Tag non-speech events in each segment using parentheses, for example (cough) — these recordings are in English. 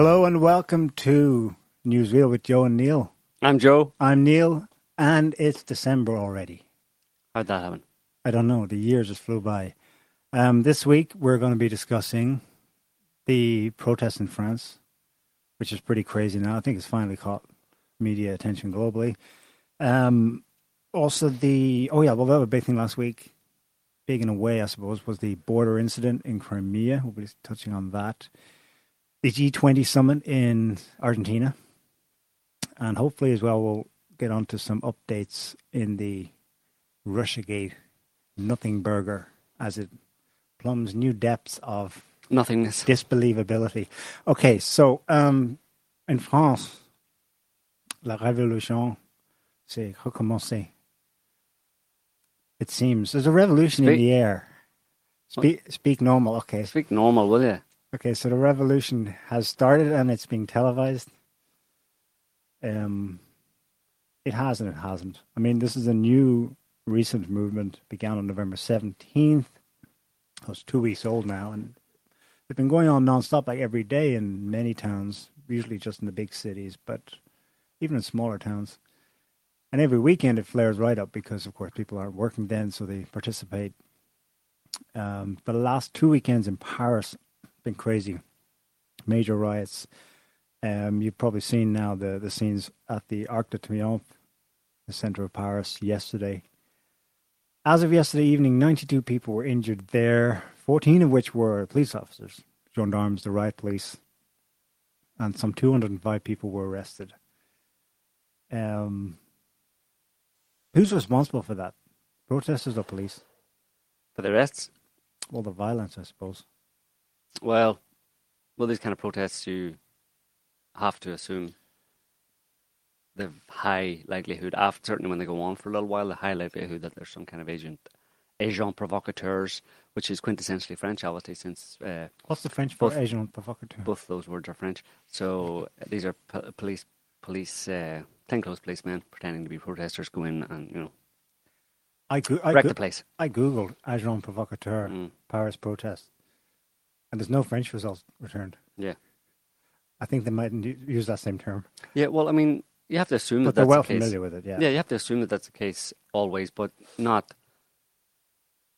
Hello and welcome to NewsReal with Joe and Neil. I'm Joe. I'm Neil, and it's December already. How'd that happen? I don't know, the years just flew by. Um, this week we're going to be discussing the protests in France, which is pretty crazy now. I think it's finally caught media attention globally. Um, also, the oh yeah, well, that was a big thing last week. Big in a way, I suppose, was the border incident in Crimea. We'll be touching on that. The G20 summit in Argentina, and hopefully as well, we'll get onto some updates in the RussiaGate nothing burger as it plumbs new depths of Nothingness. disbelievability. Okay, so um, in France, la révolution s'est recommencée. It seems there's a revolution in the air. Speak, speak normal. Okay, Speak normal, will you? Okay. So the revolution has started and it's being televised. Um, it has and it hasn't. I mean, this is a new recent movement. Began on November seventeenth. It's two weeks old now, and they've been going on nonstop, like every day in many towns. Usually just in the big cities, but even in smaller towns. And every weekend it flares right up because, of course, people aren't working then, so they participate. Um, but the last two weekends in Paris been crazy. Major riots. Um, you've probably seen now the, the scenes at the Arc de Triomphe, the center of Paris, yesterday. As of yesterday evening, 92 people were injured there, 14 of which were police officers, gendarmes, the riot police, and some 205 people were arrested. Um, who's responsible for that? Protesters or police? For the arrests? Well, the violence, I suppose. Well, well, these kind of protests, you have to assume the high likelihood, after certainly when they go on for a little while, the high likelihood that there's some kind of agent, agent provocateurs, which is quintessentially French, obviously, since uh, What's the French for Both- agent provocateur? both those words are French. So uh, these are po- police, police, uh, plainclothes policemen pretending to be protesters, go in and you know I, go- I, wreck go- the place. I googled agent provocateur Mm. Paris protest, and there's no French results returned. Yeah. I think they might use that same term, Yeah, well, I mean, you have to assume but that they're that's well the case. familiar with it. Yeah. Yeah, you have to assume that that's the case always, but not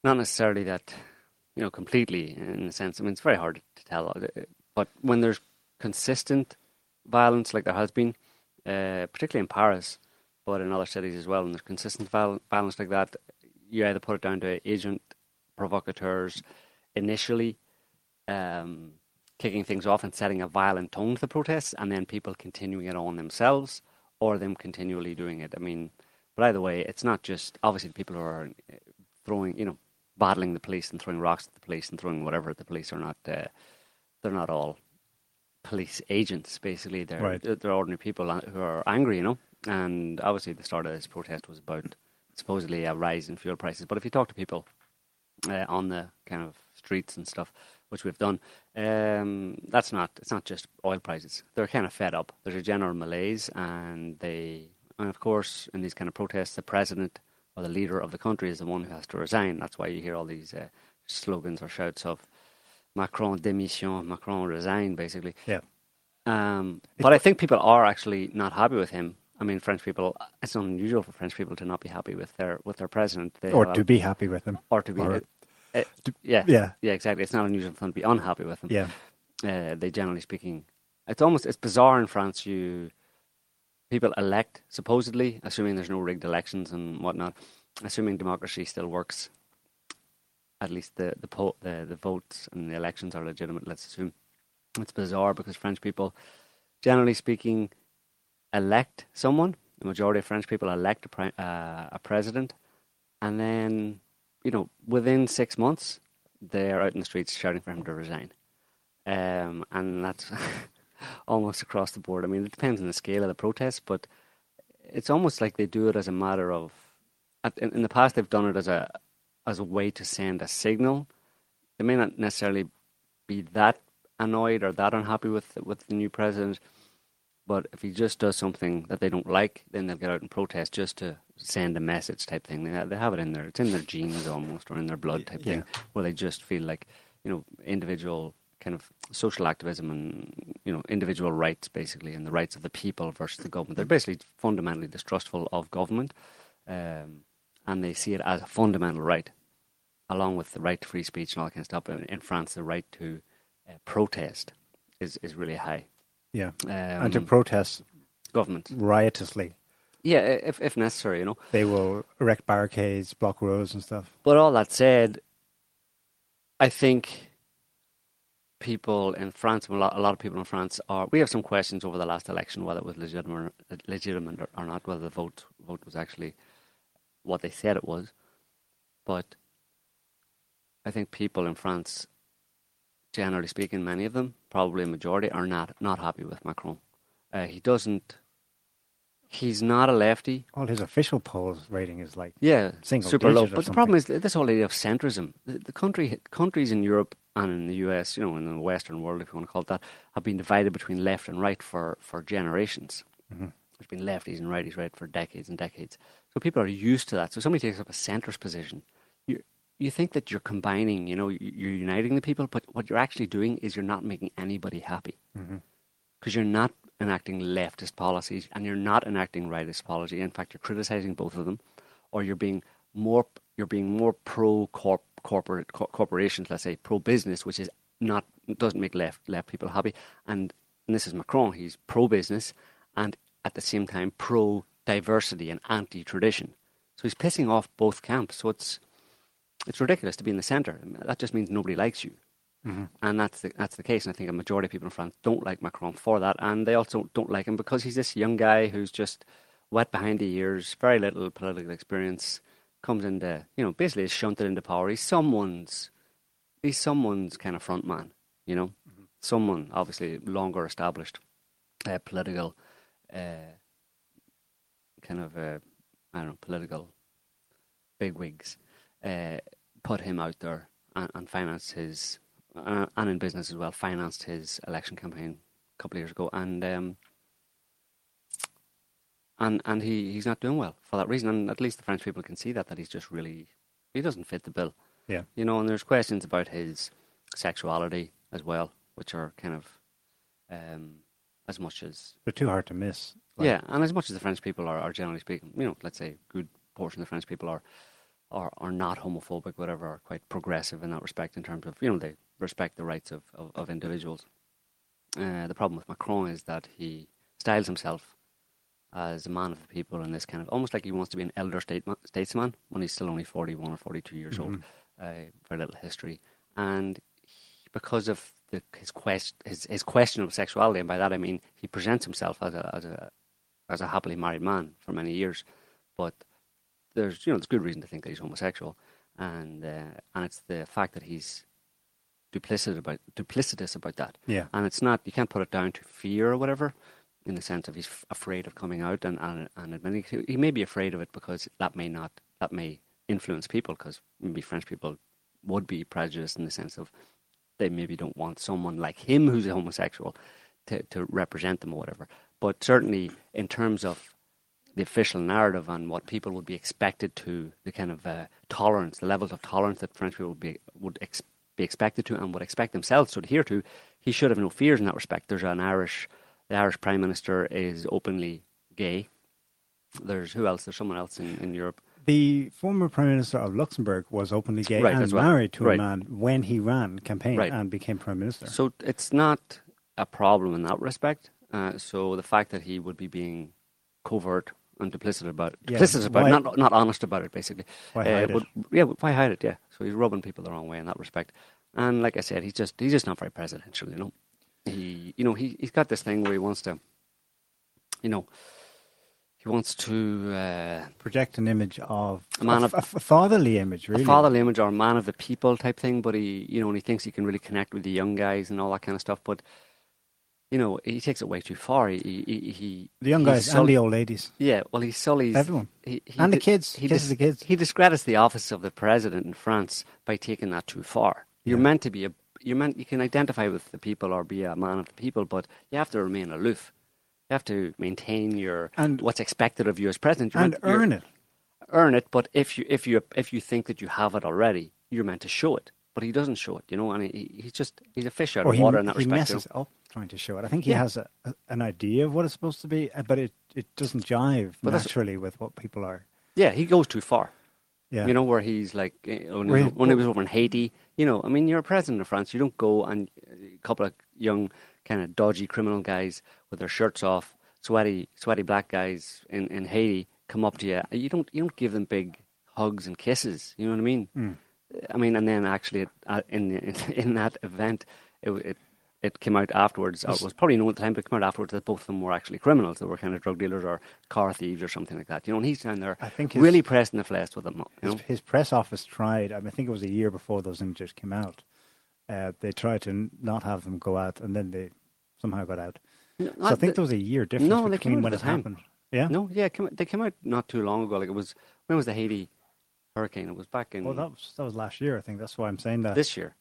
not necessarily that you know completely in a sense. I mean, it's very hard to tell, uh, but when there's consistent violence like there has been, uh, particularly in Paris, but in other cities as well, and there's consistent viol- violence like that, you either put it down to agent provocateurs initially. Um, kicking things off and setting a violent tone to the protests, and then people continuing it on themselves, or them continually doing it. I mean, but either way, it's not just obviously the people who are uh, throwing, you know, battling the police and throwing rocks at the police and throwing whatever at the police are not. Uh, they're not all police agents. Basically, they're Right. they're ordinary people uh, who are angry, you know. And obviously, the start of this protest was about supposedly a rise in fuel prices. But if you talk to people uh, on the kind of streets and stuff, which we've done, um, that's not it's not just oil prices. They're kind of fed up. There's a general malaise, and they and of course in these kind of protests, the president or the leader of the country is the one who has to resign. That's why you hear all these uh, slogans or shouts of Macron démission, Macron resign, basically. Yeah. Um, but I think people are actually not happy with him. I mean, French people. It's unusual for French people to not be happy with their with their president. They Or have- to be happy with him, or to be. or- uh, yeah, Yeah. yeah, exactly. It's not unusual for them to be unhappy with them. Yeah. Uh, they generally speaking, it's almost it's bizarre in France. You people elect supposedly, assuming there's no rigged elections and whatnot, assuming democracy still works. At least the the po- the the votes and the elections are legitimate. Let's assume it's bizarre because French people, generally speaking, elect someone. The majority of French people elect a, pre- uh, a president, and then you know, within six months, they're out in the streets shouting for him to resign. Um, and that's (laughs) almost across the board. I mean, it depends on the scale of the protest, but it's almost like they do it as a matter of. In, in the past, they've done it as a as a way to send a signal. They may not necessarily be that annoyed or that unhappy with with the new president, but if he just does something that they don't like, then they'll get out and protest just to send a message type thing. They have, they have it in their it's in their genes almost or in their blood type thing, where they just feel like you know individual kind of social activism and you know individual rights basically and the rights of the people versus the government. They're basically fundamentally distrustful of government, um, and they see it as a fundamental right, along with the right to free speech and all that kind of stuff. In, in France, the right to uh, protest is is really high. Yeah, Um, and to protest government, riotously, yeah, if if necessary, you know. they will erect barricades, block roads, and stuff. But all that said, I think people in France, a lot, a lot of people in France are. We have some questions over the last election whether it was legitimate, legitimate or, or not, whether the vote vote was actually what they said it was. But I think people in France, generally speaking, many of them, probably a majority, are not not happy with Macron. Uh, he doesn't. He's not a lefty. All his official polls rating is like Yeah, Single super low. But the problem is this whole idea of centrism. The, the country, countries in Europe and in the US, you know, in the Western world, if you want to call it that, have been divided between left and right for, for generations. Mhm. There's been lefties and righties, right, for decades and decades. So people are used to that. So somebody takes up a centrist position. You think that you're combining, you know, you- you're uniting the people, but what you're actually doing is you're not making anybody happy mm-hmm. because you're not enacting leftist policies and you're not enacting rightist policy. In fact, you're criticizing both of them, or you're being more you're being more pro corp, corporate co- corporations, let's say pro business, which is not doesn't make left left people happy. And, and this is Macron. He's pro business and at the same time pro diversity and anti tradition. So he's pissing off both camps. So it's it's ridiculous to be in the centre. That just means nobody likes you Mhm. and that's the that's the case. And I think a majority of people in France don't like Macron for that, and they also don't like him because he's this young guy who's just wet behind the ears, very little political experience, comes into you know basically is shunted into power. He's someone's he's someone's kind of front man, you know, someone obviously longer established uh, political uh, kind of uh, I don't know political bigwigs uh, put him out there and, and financed his uh, and in business as well, financed his election campaign a couple of years ago, and um, and and he, he's not doing well for that reason. And at least the French people can see that that he's just really he doesn't fit the bill. Yeah. you know. And there's questions about his sexuality as well, which are kind of um, as much as They're too hard to miss. Like, yeah, and as much as the French people are, are generally speaking, you know, let's say a good portion of the French people are are, are not homophobic, whatever, are quite progressive in that respect in terms of, you know, they respect the rights of, of, of individuals. Uh, the problem with Macron is that he styles himself as a man of the people and this kind of almost like he wants to be an elder state, statesman when he's still only 41 or 42 years old. Mhm. Uh, very little history. And he, because of the, his, quest, his, his questionable sexuality, and by that I mean he presents himself as a, as a as a happily married man for many years, but there's you know there's good reason to think that he's homosexual, and uh, and it's the fact that he's duplicitous about duplicitous about that, Yeah. and it's not you can't put it down to fear or whatever, in the sense of he's f- afraid of coming out and and, and admitting he- he may be afraid of it because that may not that may influence people because maybe French people would be prejudiced in the sense of they maybe don't want someone like him who's a homosexual to, to represent them or whatever. But certainly in terms of the official narrative and what people would be expected to, the kind of uh, tolerance, the levels of tolerance that French people would be would ex- be expected to and would expect themselves to adhere to, he should have no fears in that respect. There's an Irish, the Irish Prime Minister is openly gay. There's who else? There's someone else in, in Europe. The former Prime Minister of Luxembourg was openly gay Right, and well. married to Right. a man when he ran campaign Right. and became Prime Minister. So it's not a problem in that respect. Uh, so the fact that he would be being covert and duplicitous about Yeah, duplicitous about why- it, not not honest about it, basically. Why Uh, hide it? yeah, why hide it? Yeah. So he's rubbing people the wrong way in that respect. And like I said, he's just he's just not very presidential. You know, he you know he he's got this thing where he wants to, you know, he wants to. Uh, Project an image of A man of- a f- a fatherly image, really. a fatherly image or a man of the people type thing, but he, you know, and he thinks he can really connect with the young guys and all that kind of stuff. But, you know, he takes it way too far. He, he, he the young guys and the old ladies, yeah, well, he sullies everyone, he, he and the kids. He, kisses dis- the kids. he discredits the office of the president in France by taking that too far. You're Yeah. meant to be a you're meant you can identify with the people or be a man of the people, but you have to remain aloof. You have to maintain your And- what's expected of you as president. You're and meant- earn it. earn it, but if you if you if you think that you have it already, you're meant to show it. but he doesn't show it, you know. And he, he's just he's a fish out or of water in that he respect. messes up trying to show it. I think he Yeah. has a, a, an idea of what it's supposed to be, uh, but it, it doesn't jive But naturally with what people are. Yeah, he goes too far. Yeah. You know, where he's like, eh, when, he was- he- when he was over in Haiti, you know, I mean, you're a president of France. You don't go and a couple of young, kind of dodgy criminal guys with their shirts off, sweaty, sweaty black guys in, in Haiti come up to you. You don't, you don't give them big hugs and kisses. You know what I mean? Mm. I mean, and then actually, in in, (laughs) in that event, it it it came out afterwards. It was probably known at the time, but it came out afterwards that both of them were actually criminals. They were kind of drug dealers or car thieves or something like that. You know, and he's down there I think his- really pressing the flesh with them. His, his press office tried, I, mean, I think it was a year before those images came out. Uh, they tried to n- not have them go out, and then they somehow got out. No, So I uh, think the- there was a year difference No, they came between when it time. happened. Yeah. No, yeah, it came, they came out not too long ago. Like it was when was the Haiti hurricane? It was back in Well, that was that was last year. I think that's why I'm saying that. this year.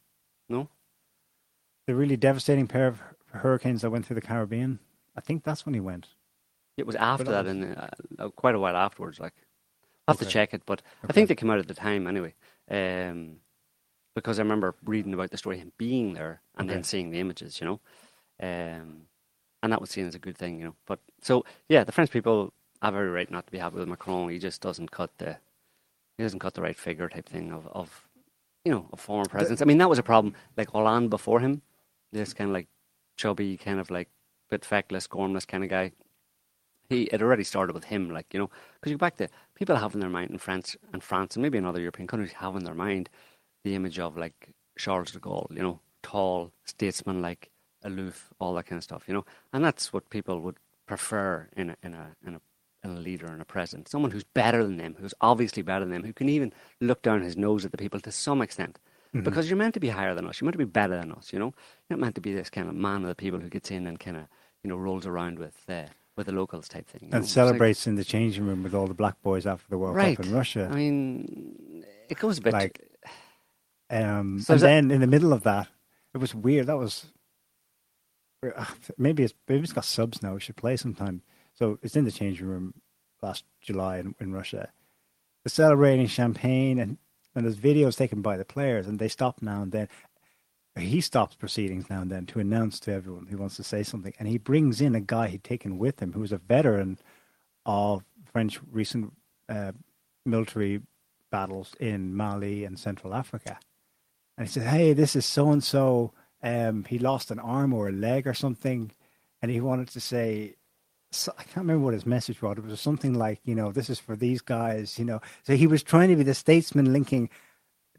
No, the really devastating pair of hurricanes that went through the Caribbean. I think that's when he went. it was after that that, and uh, uh, quite a while afterwards. Like I have to check it, but I think they came out at the time anyway. Um, because I remember reading about the story, him being there and then seeing the images, you know, um, and that was seen as a good thing, you know. But so yeah, the French people have every right not to be happy with Macron. He just doesn't cut the he doesn't cut the right figure type thing of, of you know a foreign presence. I mean that was a problem. Like Hollande before him, this kind of like chubby, kind of like bit feckless, gormless kind of guy. He it already started with him, like you know, because you go back to people have in their mind in France and France and maybe in other European countries have in their mind the image of like Charles de Gaulle, you know, tall statesman, like aloof, all that kind of stuff, you know, and that's what people would prefer in a in a in a, in a leader and a president, someone who's better than them, who's obviously better than them, who can even look down his nose at the people to some extent. Because you're meant to be higher than us, you're meant to be better than us, you know. You're not meant to be this kind of man of the people who gets in and kind of, you know, rolls around with uh, with the locals type thing. you know. and like- celebrates in the changing room with all the black boys after the World right. Cup in Russia. I mean, it goes a bit Like, Um, So and is that- then in the middle of that, it was weird. That was maybe it's maybe it's got subs now. We should play sometime. So it's in the changing room last July in, in Russia. They're celebrating champagne and and there's videos taken by the players and they stop now and then. He stops proceedings now and then to announce to everyone who wants to say something, and he brings in a guy he'd taken with him who was a veteran of French recent uh, military battles in Mali and Central Africa. And he said, "Hey, this is so and so. He lost an arm or a leg or something, and he wanted to say." So, I can't remember what his message was. It was something like, you know, this is for these guys, you know. So he was trying to be the statesman linking,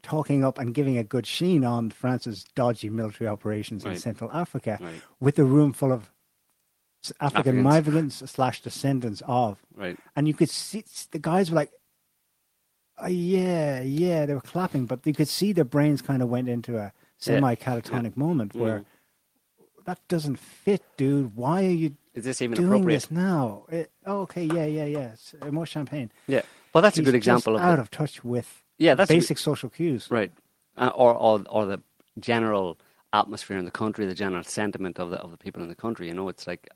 talking up and giving a good sheen on France's dodgy military operations in Central Africa Right. with a room full of African Africans. migrants slash descendants of right. and you could see the guys were like, oh, "Yeah, yeah," they were clapping, but you could see their brains kind of went into a semi-catatonic moment where Mm. That doesn't fit, dude. Why are you Is this even doing appropriate? this now? It, oh, okay, yeah, yeah, yeah. It's, uh, more champagne. Yeah. Well, that's a He's good just example of out the- of touch with yeah, that's a good- basic social cues. right, uh, or or or the general atmosphere in the country, the general sentiment of the of the people in the country. You know, it's like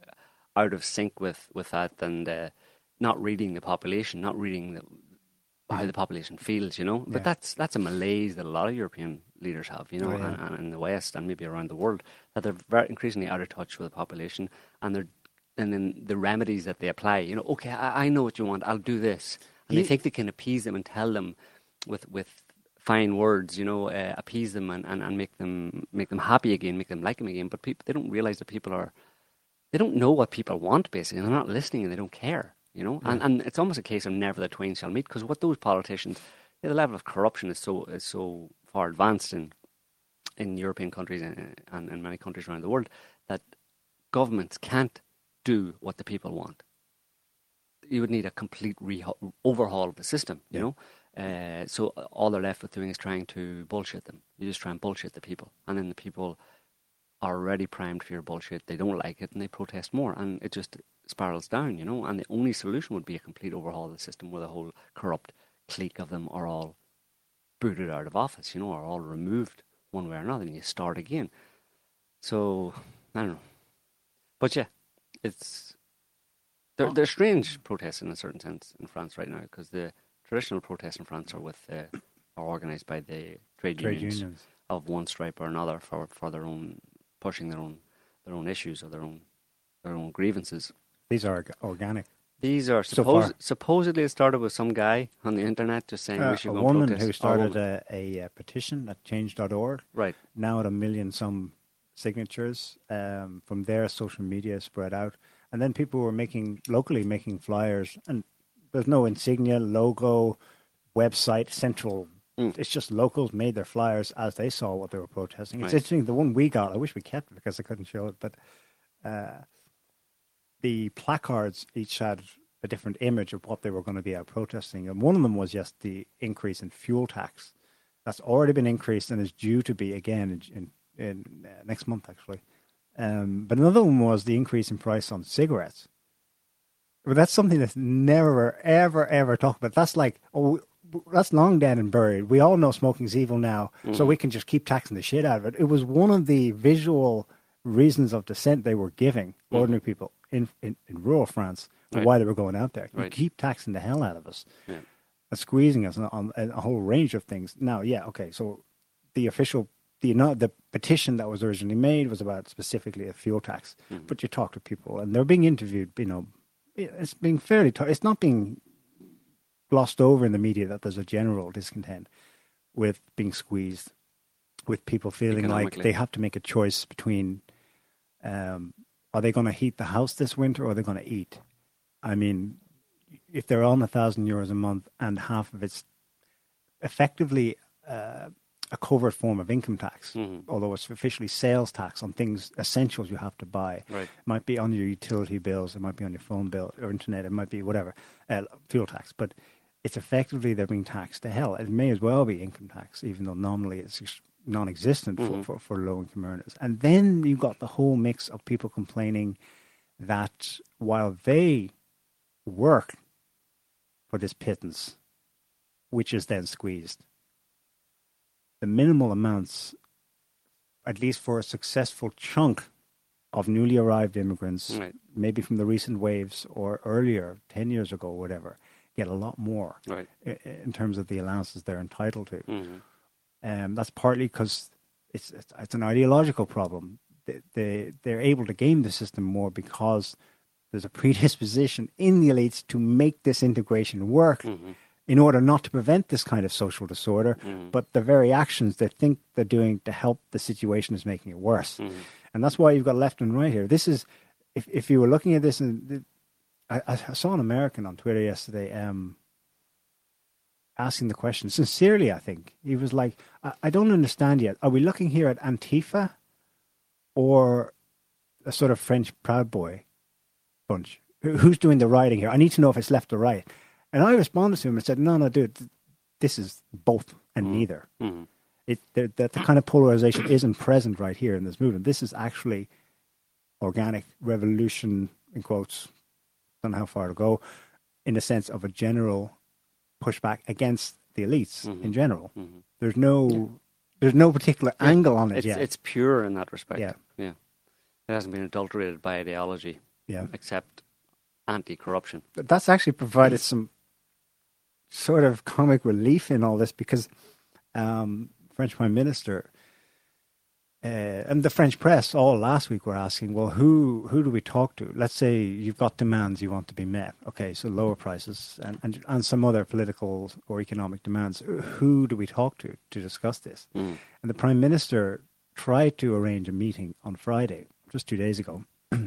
out of sync with with that, and uh, not reading the population, not reading the, how the population feels. You know, but Yeah. that's that's a malaise that a lot of European leaders have. You know, Oh, yeah. and, and in the West and maybe around the world, that they're very increasingly out of touch with the population, and they're and then the remedies that they apply. You know, okay, I, I know what you want. I'll do this, and they think they can appease them and tell them with with fine words, you know, uh, appease them and, and, and make them make them happy again, make them like them again. But people they don't realize that people are they don't know what people want basically. They're not listening and they don't care, you know. And and it's almost a case of never the twain shall meet because what those politicians, yeah, the level of corruption is so is so far advanced in in European countries and, and, and many countries around the world that governments can't do what the people want. You would need a complete reha- overhaul of the system, you Yeah. know. Uh, so all they're left with doing is trying to bullshit them. You just try and bullshit the people, and then the people are already primed for your bullshit. They don't like it, and they protest more, and it just spirals down, you know. And the only solution would be a complete overhaul of the system, where the whole corrupt clique of them are all booted out of office, you know, or all removed one way or another, and you start again. So I don't know, but yeah, it's they're, they're strange protests in a certain sense in France right now because the traditional protests in France are with uh, are organised by the trade, Trade unions, unions. of one stripe or another for, for their own pushing their own their own issues or their own their own grievances. These are organic. These are So supposedly it started with some guy on the internet just saying Uh, we should a go woman protest. who started woman. a, a, uh petition at change.org, right, now at a million some signatures. Um, from there, social media spread out. And then people were making, locally making flyers. And there's no insignia, logo, website, central. Mm. It's just locals made their flyers as they saw what they were protesting. It's Right. interesting. The one we got, I wish we kept it because I couldn't show it, but uh, the placards each had a different image of what they were going to be out protesting. And one of them was just the increase in fuel tax. That's already been increased and is due to be again in, in, in uh, next month, actually. Um, but another one was the increase in price on cigarettes. But that's something that's never, ever, ever talked about. That's like, oh, that's long dead and buried. We all know smoking's evil now, so we can just keep taxing the shit out of it. It was one of the visual reasons of dissent they were giving ordinary people in, in, in rural France for Right. why they were going out there. You Right. keep taxing the hell out of us yeah, and squeezing us on, on a whole range of things. Now, yeah, okay, so the official, the not the petition that was originally made was about specifically a fuel tax. Mm-hmm. But you talk to people, and they're being interviewed. You know, it's being fairly. T- it's not being glossed over in the media that there's a general discontent with being squeezed, with people feeling like they have to make a choice between. Um, are they going to heat the house this winter or are they going to eat? I mean, if they're on a thousand euros a month and half of it's effectively uh, a covert form of income tax, Mhm. although it's officially sales tax on things essentials you have to buy. right, It might be on your utility bills, it might be on your phone bill or internet, it might be whatever, uh, fuel tax. But it's effectively they're being taxed to hell. It may as well be income tax, even though normally it's ex- non-existent for, Mhm. for, for low-income earners. And then you've got the whole mix of people complaining that while they work for this pittance, which is then squeezed, the minimal amounts, at least for a successful chunk of newly arrived immigrants, right, maybe from the recent waves or earlier, 10 years ago, whatever, get a lot more right. i- i- in terms of the allowances they're entitled to. hmm Um, that's partly because it's, it's it's an ideological problem. They, they they're able to game the system more because there's a (laughs) predisposition in the elites to make this integration work hmm in order not to prevent this kind of social disorder. Mhm. But the very actions they think they're doing to help the situation is making it worse, hmm and that's why you've got left and right here. This is if if you were looking at this and I, I saw an American on Twitter yesterday. Um, asking the question sincerely. I think he was like, I, "I don't understand yet. Are we looking here at Antifa or a sort of French Proud Boy bunch? Who's doing the writing here? I need to know if it's left or right." And I responded to him and said, "No, no, dude, this is both and Mm. neither. hmm It that that the kind of polarization isn't present right here in this movement. This is actually organic revolution in quotes. Don't know how far to go, in the sense of a general pushback against the elites Mhm. in general. hmm There's no there's no particular Yeah, angle on it It's yet. it's pure in that respect. Yeah. yeah. It hasn't been adulterated by ideology, yeah, except anti-corruption. but that's actually provided some sort of comic relief in all this because um, French Prime Minister uh, and the French press all last week were asking, well, who who do we talk to? Let's say you've got demands you want to be met. Okay, so lower prices and, and, and some other political or economic demands. Who do we talk to to discuss this? Mm. And the Prime Minister tried to arrange a meeting on Friday, just two days ago, (clears throat)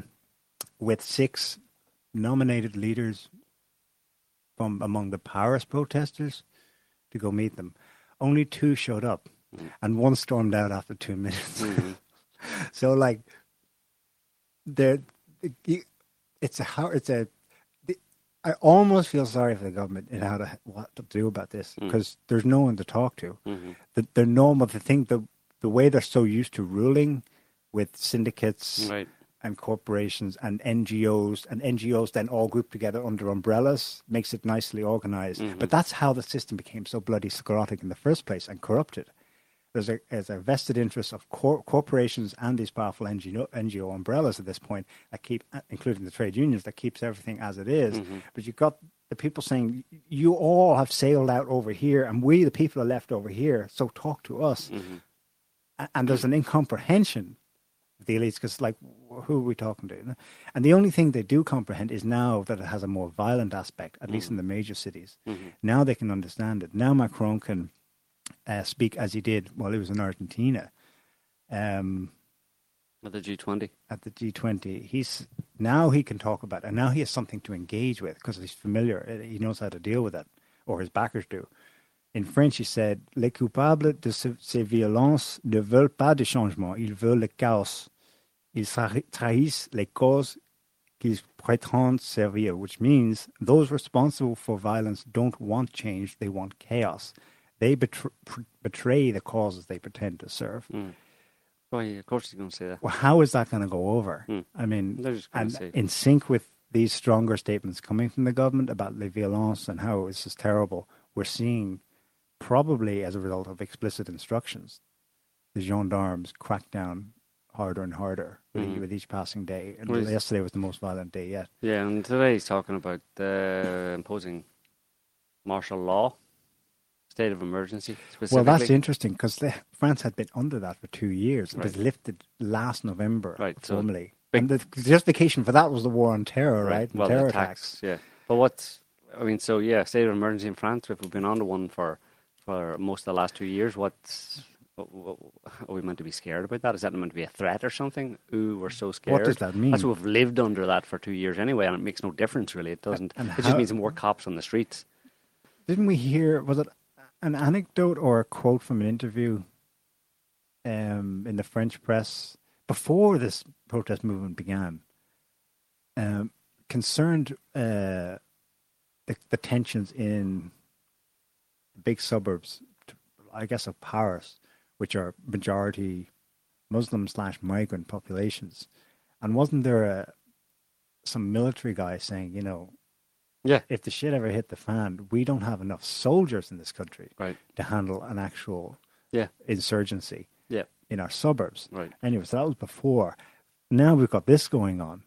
with six nominated leaders from among the Paris protesters to go meet them. Only two showed up, Mm. and one stormed out after two minutes. Mhm. (laughs) so, like, there, it's a how it's a. I almost feel sorry for the government in how to what to do about this Mm. because there's no one to talk to Mhm. the, the normal the thing the the way they're so used to ruling with syndicates Right. and corporations and NGOs and NGOs then all grouped together under umbrellas makes it nicely organized. Mhm. But that's how the system became so bloody sclerotic in the first place and corrupted. There's a, there's a vested interest of cor- corporations and these powerful NGO, NGO umbrellas at this point that keep, including the trade unions, that keeps everything as it is. Mhm. But you've got the people saying, you all have sailed out over here and we, the people, are left over here. So talk to us Mhm. A- And there's an incomprehension of the elites because, like, who are we talking to? And the only thing they do comprehend is now that it has a more violent aspect, at least in the major cities. Now they can understand it. Now Macron can uh, speak as he did while he was in Argentina. Um, With the G20. at the G20. He's now he can talk about, it, and now he has something to engage with because he's familiar. uh, He knows how to deal with it, or his backers do. In French, he said, "Les coupables de ces violences ne veulent pas de changement. Ils veulent le chaos. Ils trahissent les causes qu'ils prétendent servir." Which means those responsible for violence don't want change; they want chaos. They betr- pr- betray the causes they pretend to serve. Mm. Oh, yeah, of course he's going to say that. Well, how is that going to go over? Mm. I mean, They're just gonna and say- in sync with these stronger statements coming from the government about the violence and how this is terrible, we're seeing probably as a result of explicit instructions, the gendarmes crack down harder and harder with, Mhm. with each passing day. And Well, yesterday was the most violent day yet. Yeah, and today he's talking about uh, imposing martial law, state of emergency specifically. Well, that's interesting because France had been under that for two years. It was lifted last November Right, so formally. big- and the justification for that was the war on terror, right? The Well, terror the attacks. attacks, yeah. But what's, I mean, so yeah, state of emergency in France. If we've been under one for for most of the last two years, what's what, what, are we meant to be scared about that? Is that meant to be a threat or something? Ooh, we're so scared. What does that mean? That's what we've lived under that for two years anyway, and it makes no difference really. It doesn't. and it just means more cops on the streets. Didn't we hear? Was it an anecdote or a quote from an interview um, in the French press before this protest movement began? Um, concerned uh, the, the tensions in big suburbs, I guess, of Paris, which are majority Muslim slash migrant populations, and wasn't there a some military guy saying, you know, Yeah. if the shit ever hit the fan, we don't have enough soldiers in this country Right. to handle an actual Yeah. insurgency Yeah. in our suburbs. Right. Anyway, so that was before. Now we've got this going on.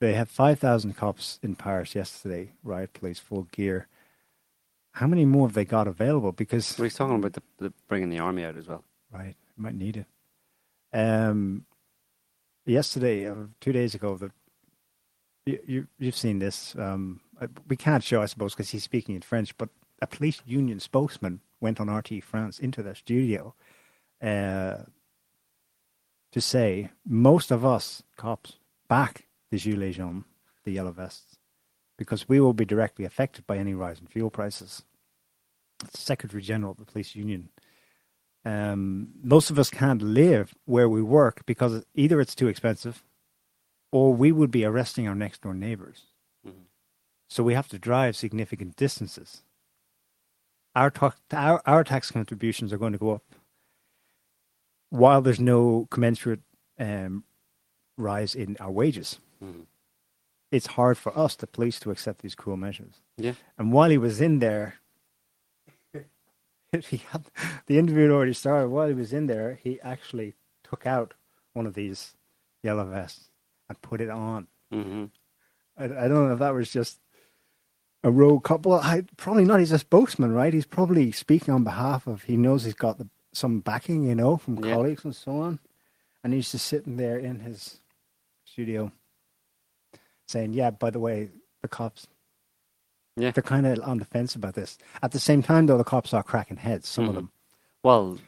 They had 5,000 cops in Paris yesterday, riot police, full gear. How many more have they got available? Because, Well, he's talking about the, the bringing the army out as well. right, might need it. Um, yesterday, uh, two days ago, the you, you you've seen this. Um, we can't show, I suppose, because he's speaking in French. But a police union spokesman went on RT France into their studio uh, to say most of us cops back the gilets jaunes, the yellow vests, because we will be directly affected by any rise in fuel prices. Secretary General of the police union. Um, most of us can't live where we work because either it's too expensive or we would be arresting our next door neighbors. So we have to drive significant distances. Our, ta- our, our tax contributions are going to go up while there's no commensurate um, rise in our wages. Mhm. It's hard for us, the police, to accept these cruel measures. Yeah. And while he was in there, (laughs) he had, the interview had already started. While he was in there, he actually took out one of these yellow vests and put it on. hmm I, I don't know if that was just a rogue couple. I, probably not. He's a spokesman, right? He's probably speaking on behalf of. He knows he's got the, some backing, you know, from Yeah. colleagues and so on, and he's just sitting there in his studio, saying, "Yeah, by the way, the cops." Yeah. they're kind of on the fence about this. At the same time, though, the cops are cracking heads. Some of Mhm. them. Well,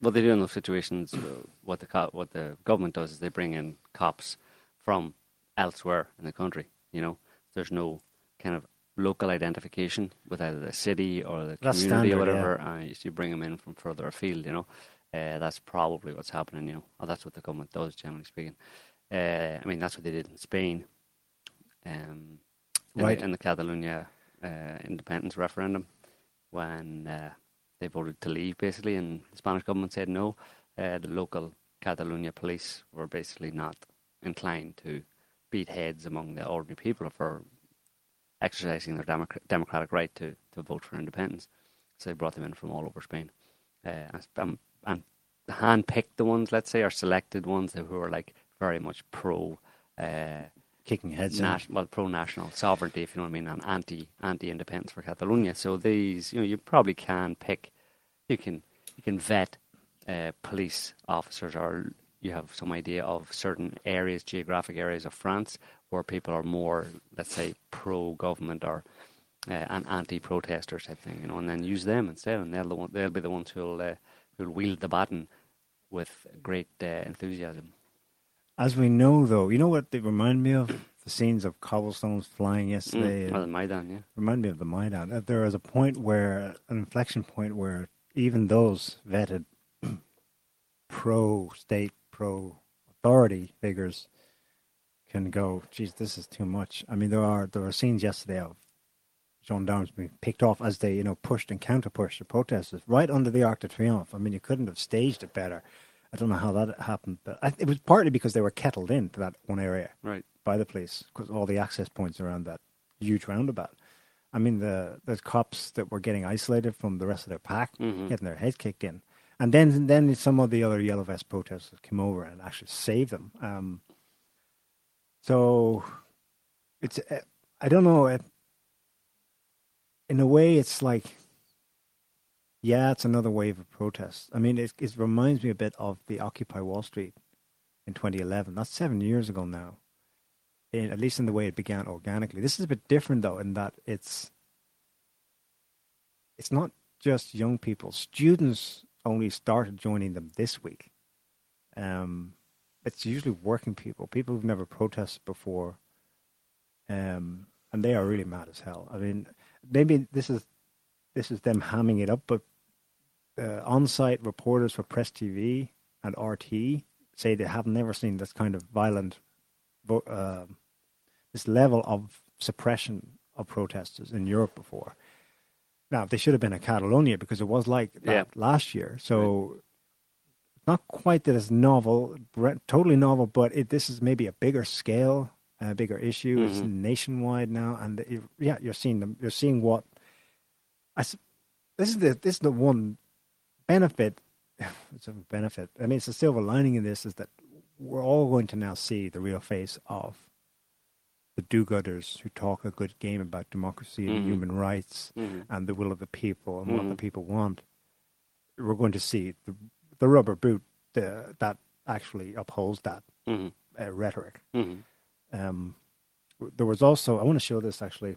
what they do in those situations, uh, what the co- what the government does is they bring in cops from elsewhere in the country. You know, there's no kind of local identification with either the city or the That's community or standard, yeah. whatever. Uh, you you bring them in from further afield. You know, uh, that's probably what's happening. You know, or that's what the government does, generally speaking. Uh, I mean, that's what they did in Spain. Um, in, Right. the, in the Catalonia uh, independence referendum, when uh, they voted to leave basically, and the Spanish government said no. Uh, the local Catalonia police were basically not inclined to beat heads among the ordinary people for exercising their democ- democratic right to, to vote for independence. So they brought them in from all over Spain. Uh, and, um, and hand-picked the ones, let's say, or selected ones who were like very much pro uh, Kicking heads. nat- well, pro-national sovereignty, if you know what I mean, and anti anti-independence for Catalonia. So these, you know, you probably can pick, you can you can vet uh, police officers or you have some idea of certain areas, geographic areas of France where people are more, let's say, pro-government or uh, an anti-protester type thing, you know, and then use them instead, and they'll the one, they'll be the ones who'll uh, who'll wield the baton with great uh, enthusiasm. As we know, though, you know what they remind me of? (clears throat) The scenes of cobblestones flying yesterday. Mm. Well, the Maidan, yeah. Remind me of the Maidan. Uh, There is a point where, an inflection point where even those vetted (clears throat) pro-state, pro-authority figures can go, geez, this is too much. I mean, there are there are scenes yesterday of gendarmes being picked off as they, you know, pushed and counter-pushed the protesters right under the Arc de Triomphe. I mean, you couldn't have staged it better. I don't know how that happened, but I, it was partly because they were kettled into that one area Right. by the police because all the access points around that huge roundabout. I mean, the the cops that were getting isolated from the rest of their pack, Mhm. getting their heads kicked in, and then then some of the other yellow vest protesters came over and actually saved them. Um, so it's uh, I don't know. It, in a way, it's like yeah, it's another wave of protests. I mean, it, it reminds me a bit of the Occupy Wall Street in 2011. That's seven years ago now. In, at least in the way it began organically. This is a bit different though, in that it's it's not just young people. Students only started joining them this week. Um, it's usually working people, people who've never protested before, um, and they are really mad as hell. I mean, maybe this is this is them hamming it up, but uh, on-site reporters for Press TV and RT say they have never seen this kind of violent, uh, this level of suppression of protesters in Europe before. Now they should have been in Catalonia because it was like that Yeah. last year. So not quite that it's novel, totally novel, but it, this is maybe a bigger scale, a bigger issue. It's Mhm. nationwide now, and it, yeah, you're seeing them. You're seeing what. I this is the this is the one benefit. (sighs) It's a benefit. I mean, it's a silver lining in this is that we're all going to now see the real face of the do-gooders who talk a good game about democracy and Mhm. human rights hmm and the will of the people and what the Mhm. people want. We're going to see the, the rubber boot the, that actually upholds that hmm uh, rhetoric. hmm Um, there was also I want to show this actually.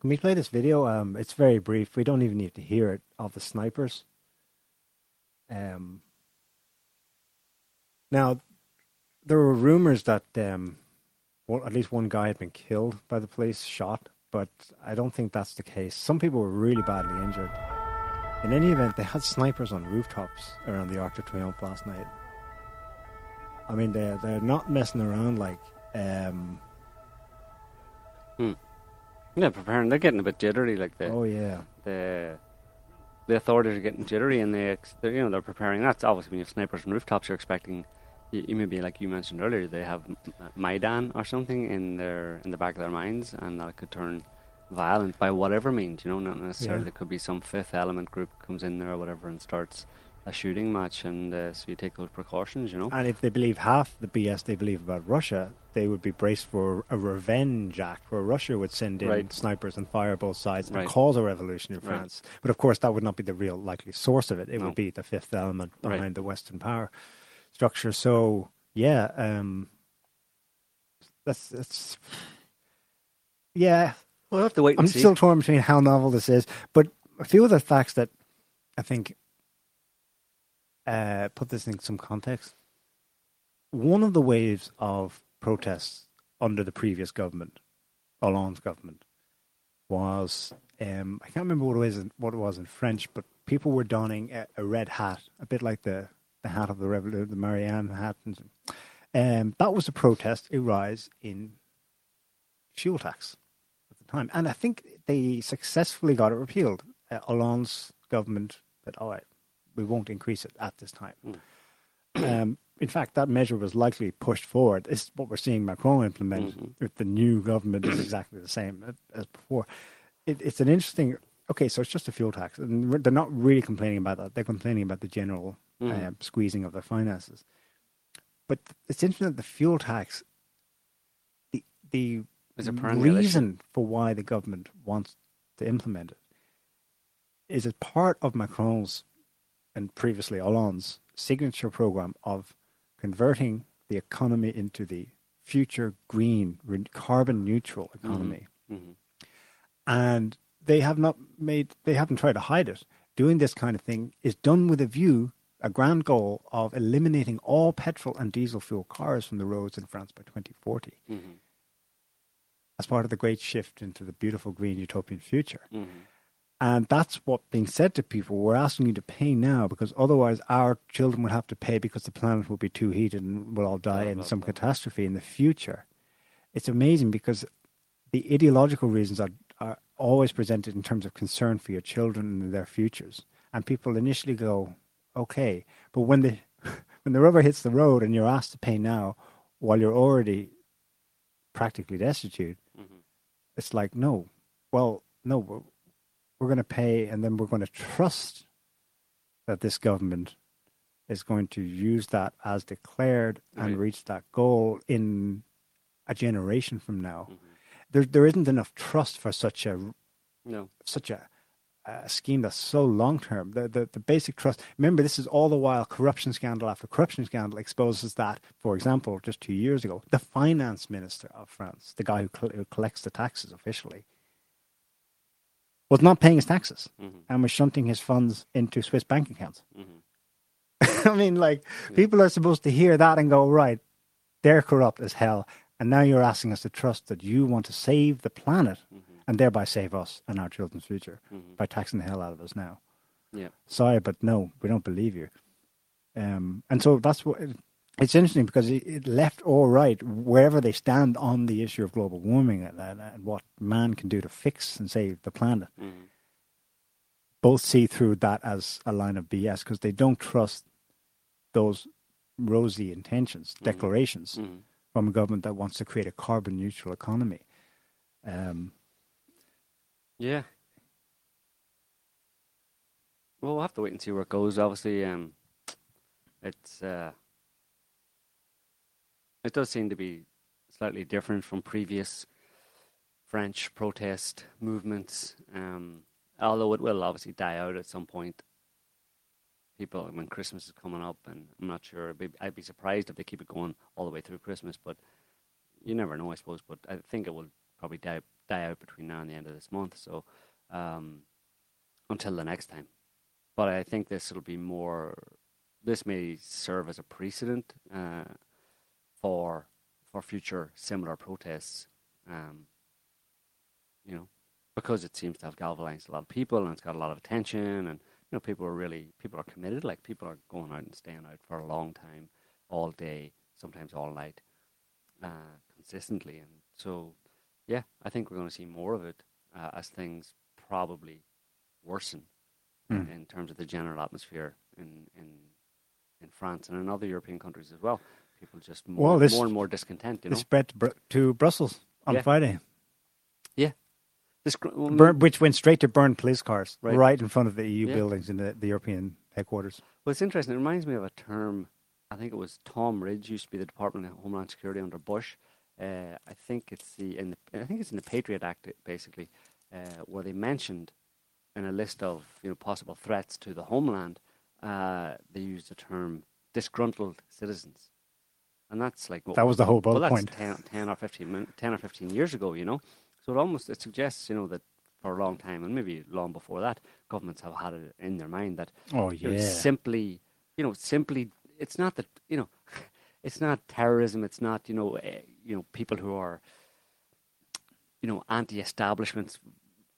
Can we play this video? Um, it's very brief. We don't even need to hear it of the snipers. Um, now, there were rumors that um, well, at least one guy had been killed by the police, shot, but I don't think that's the case. Some people were really badly injured. In any event, they had snipers on rooftops around the Arc de Triomphe last night. I mean, they're they're not messing around like. Um, Yeah, preparing. They're getting a bit jittery, like the oh yeah, the the authorities are getting jittery, and they, they're, you know they're preparing. That's obviously when you have snipers on rooftops, you're expecting. Maybe like you mentioned earlier, they have Maidan or something in their in the back of their minds, and that could turn violent by whatever means. You know, not necessarily. Yeah. There could be some fifth element group comes in there or whatever and starts a shooting match, and uh, so you take those precautions. You know. and if they believe half the BS they believe about Russia, they would be braced for a revenge act where Russia would send in Right. snipers and fire both sides Right. and cause a revolution in Right. France. But of course, that would not be the real likely source of it. It No. would be the fifth element Right. behind the Western power structure. So yeah, um, that's that's yeah. We'll have to wait and I'm see. still torn between how novel this is, but a few of the facts that I think uh, put this in some context. One of the waves of protests under the previous government, Hollande's government, was um, I can't remember what it was in, what it was in French, but people were donning a, a red hat, a bit like the the hat of the Revolu- the Marianne hat, and um, that was a protest, a rise in fuel tax at the time, and I think they successfully got it repealed. Uh, Hollande's government said, "All right, we won't increase it at this time." um, in fact, that measure was likely pushed forward. It's what we're seeing Macron implement Mhm. with the new government is exactly the same as before. It, it's an interesting. Okay, so it's just a fuel tax, and they're not really complaining about that. They're complaining about the general Mhm. uh, squeezing of their finances. But it's interesting that the fuel tax, the the a reason for why the government wants to implement it is it part of Macron's and previously Hollande's signature program of converting the economy into the future green, re- carbon neutral economy. hmm And they have not made, they haven't tried to hide it. Doing this kind of thing is done with a view, a grand goal of eliminating all petrol and diesel fuel cars from the roads in France by 2040 hmm as part of the great shift into the beautiful green utopian future. hmm And that's what being said to people. We're asking you to pay now because otherwise our children will have to pay because the planet will be too heated and we'll all die in some blah. catastrophe in the future. It's amazing because the ideological reasons are, are always presented in terms of concern for your children and their futures. And people initially go, okay. But when the, (laughs) when the rubber hits the road and you're asked to pay now while you're already practically destitute, hmm it's like no. Well no we're, we're going to pay and then we're going to trust that this government is going to use that as declared and reach that goal in a generation from now. Hmm there there isn't enough trust for such a No. such a a scheme that's so long term. The, the the basic trust. Remember, this is all the while corruption scandal after corruption scandal exposes that. For example, just two years ago, the finance minister of France, the guy who, col- who collects the taxes officially, was not paying his taxes hmm and was shunting his funds into Swiss bank accounts. hmm (laughs) I mean, like Yeah. people are supposed to hear that and go, right, they're corrupt as hell, and now you're asking us to trust that you want to save the planet hmm and thereby save us and our children's future hmm by taxing the hell out of us now. Yeah. Sorry, but no, we don't believe you. Um, and so that's what it's interesting because it, it left or right, wherever they stand on the issue of global warming and, and, and what man can do to fix and save the planet, hmm both see through that as a line of BS because they don't trust those rosy intentions, Mhm. declarations hmm from a government that wants to create a carbon neutral economy. Um, Yeah. Well, we'll have to wait and see where it goes. Obviously, um, it's uh, it does seem to be slightly different from previous French protest movements. Um, although it will obviously die out at some point. People, when Christmas is coming up, and I'm not sure. I'd be, I'd be surprised if they keep it going all the way through Christmas, but you never know, I suppose. But I think it will probably die die out between now and the end of this month. So um, until the next time. But I think this will be more. This may serve as a precedent uh, for for future similar protests. Um, you know, because it seems to have galvanized a lot of people and it's got a lot of attention, and you know, people are really people are committed. Like people are going out and staying out for a long time, all day, sometimes all night, uh, consistently, and so yeah, I think we're going to see more of it uh, as things probably worsen in, Mm. in terms of the general atmosphere in, in in France and in other European countries as well. People just more, Well, this- more and more discontent. You it know, spread to, Bru- to Brussels on Yeah. Friday, this, gr- well, burn, which went straight to burn police cars Right. right, in front of the EU Yeah. buildings in the, the European headquarters. Well, it's interesting. It reminds me of a term. I think it was Tom Ridge used to be the Department of Homeland Security under Bush. Uh, I think it's the in the, I think it's in the Patriot Act basically, uh, where they mentioned in a list of you know possible threats to the homeland, uh, they used the term disgruntled citizens, and that's like what That was the whole well, bullet point. 10, 10 or 15, 10 or 15 years ago, you know. So it almost it suggests, you know, that for a long time, and maybe long before that, governments have had it in their mind that Oh you know, yeah, simply, you know, simply, it's not that, you know, (laughs) it's not terrorism. It's not, you know, uh, you know, people who are, you know, anti-establishments,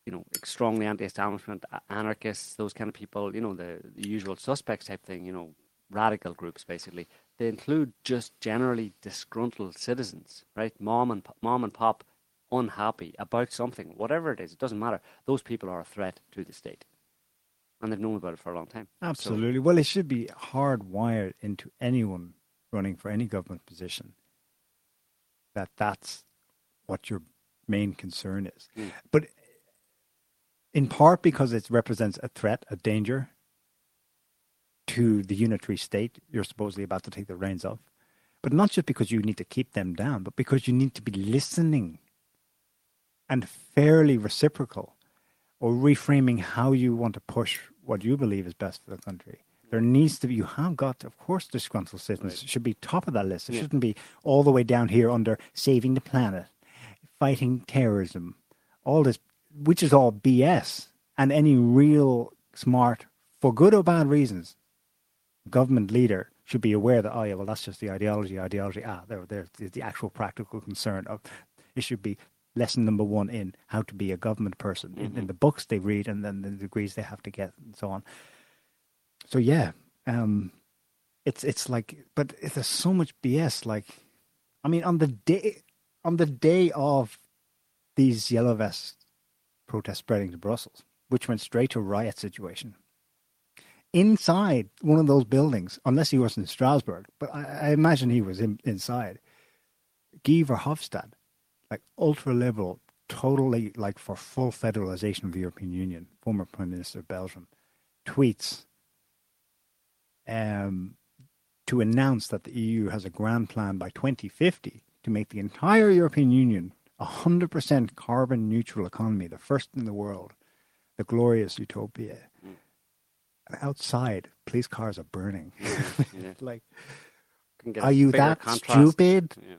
you know, strongly anti-establishment, anarchists, those kind of people, you know, the, the usual suspects type thing, you know, radical groups basically. They include just generally disgruntled citizens, right? Mom and mom and pop unhappy about something, whatever it is, it doesn't matter. Those people are a threat to the state, and they've known about it for a long time. So- absolutely. Well, it should be hardwired into anyone running for any government position that that's what your main concern is. Mm. But in part because it represents a threat, a danger to the unitary state you're supposedly about to take the reins of. But not just because you need to keep them down, but because you need to be listening and fairly reciprocal or reframing how you want to push what you believe is best for the country There needs to be. You have got, of course, disgruntled citizens Right. should be top of that list. It Yeah. shouldn't be all the way down here under saving the planet, fighting terrorism, all this, which is all BS. And any real smart, for good or bad reasons, government leader should be aware that oh yeah, well that's just the ideology, ideology. Ah, there, there is the actual practical concern of. It should be lesson number one in how to be a government person in, in the books they read and then the degrees they have to get and so on. So yeah, um, it's it's like, but there's so much BS. Like, I mean, on the day on the day of these yellow vest protests spreading to Brussels, which went straight to riot situation, inside one of those buildings, unless he was in Strasbourg, but I, I imagine he was in, inside. Guy Verhofstadt, like ultra liberal, totally like for full federalization of the European Union, former Prime Minister of Belgium, tweets um, to announce that the EU has a grand plan by 2050 to make the entire European Union a 100% carbon neutral economy, the first in the world, the glorious utopia. Mm. Outside, police cars are burning. Yeah. (laughs) like, Can get a are you that contrast. stupid? Yeah.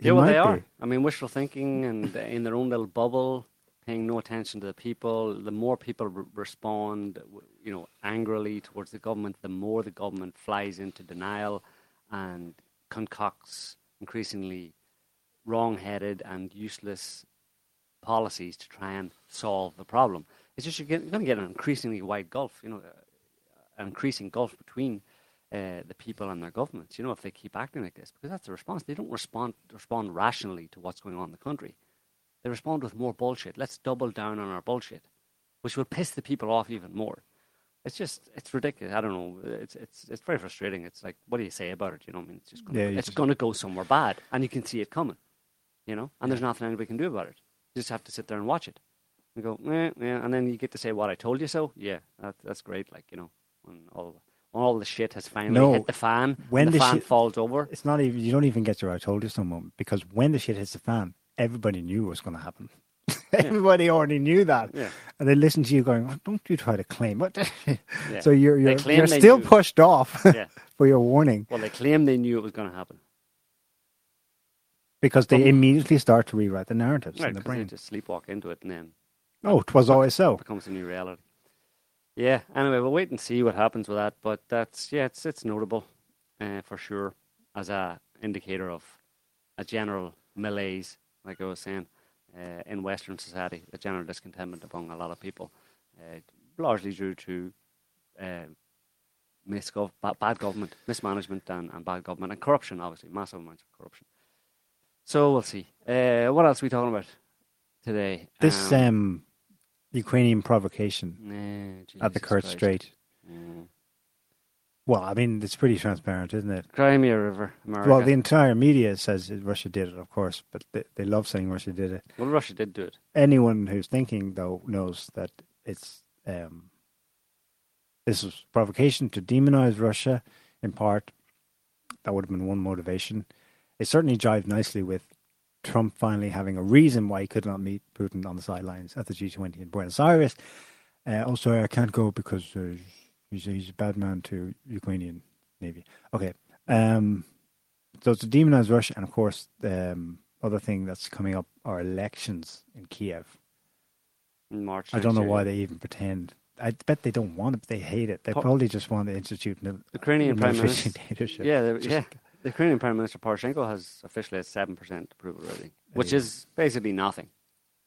Yeah, well, they might are. I mean, wishful thinking and in their own little bubble, paying no attention to the people. The more people re- respond, you know, angrily towards the government, the more the government flies into denial and concocts increasingly wrong-headed and useless policies to try and solve the problem. It's just you're, get, you're going to get an increasingly wide gulf, you know, uh, an increasing gulf between uh, the people and their governments. You know, if they keep acting like this, because that's the response. They don't respond respond rationally to what's going on in the country. They respond with more bullshit. Let's double down on our bullshit, which will piss the people off even more. It's just, it's ridiculous. I don't know. It's it's it's very frustrating. It's like, what do you say about it? You know, I mean, it's just gonna, yeah, it's just- going to go somewhere bad, and you can see it coming. You know, and there's nothing anybody can do about it. You just have to sit there and watch it. You go, eh, yeah, and then you get to say, "What I told you so." Yeah, that, that's great. Like you know, when all when all the shit has finally No, hit the fan, when the, the fan shit- falls over. It's not even, you don't even get your I told you so moment because when the shit hits the fan, everybody knew it was going to happen. (laughs) everybody already knew that. Yeah. And they listen to you going, "Oh, don't you try to claim what? Yeah. (laughs) So you're, you're, you're still knew. pushed off (laughs) Yeah. for your warning Well, they claim they knew it was going to happen. because they From- immediately start to rewrite the narratives Right, in the 'cause they brain. just sleepwalk into it and then Oh, 'twas always so. becomes a new reality. Yeah. Anyway, we'll wait and see what happens with that. But that's yeah, it's it's notable uh, for sure as a indicator of a general malaise, like I was saying, uh, in Western society, a general discontentment among a lot of people, uh, largely due to uh, misgov- bad government, mismanagement, and, and bad government, and corruption. Obviously, massive amounts of corruption. So we'll see. Uh, what else are we talking about today? This um, Ukrainian provocation Nah, at the Kerch Strait. Mm. Well, I mean, it's pretty transparent, isn't it? Crimea River, America. Well, the entire media says Russia did it, of course, but they, they love saying Russia did it. Well, Russia did do it. Anyone who's thinking, though, knows that it's um, this was provocation to demonize Russia, in part. That would have been one motivation. It certainly jived nicely with Trump finally having a reason why he could not meet Putin on the sidelines at the G20 in Buenos Aires. Uh, sorry, I can't go because uh, he's, he's a bad man to Ukrainian Navy. Okay. Um, so it's a demonized Russia, and of course, the um, other thing that's coming up are elections in Kiev. In March. I don't know year, why they even pretend. I bet they don't want it. They hate it. They Po- probably just want to institute The Ukrainian Prime Minister. (laughs) dictatorship. Yeah, Just- yeah. The Ukrainian Prime Minister Poroshenko has officially a seven percent approval rating, which Yeah. is basically nothing.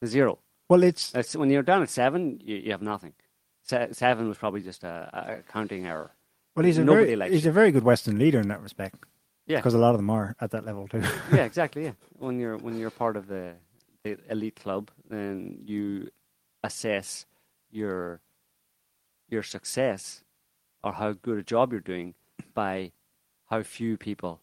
Zero. Well, it's It's, when you're down at seven, you, you have nothing. Se- seven was probably just a, a counting error. well, he's a Nobody very likes he's a very good Western leader in that respect. Yeah. because a lot of them are at that level too. (laughs) yeah, exactly. Yeah, when you're when you're part of the, the elite club, then you assess your your success or how good a job you're doing by how few people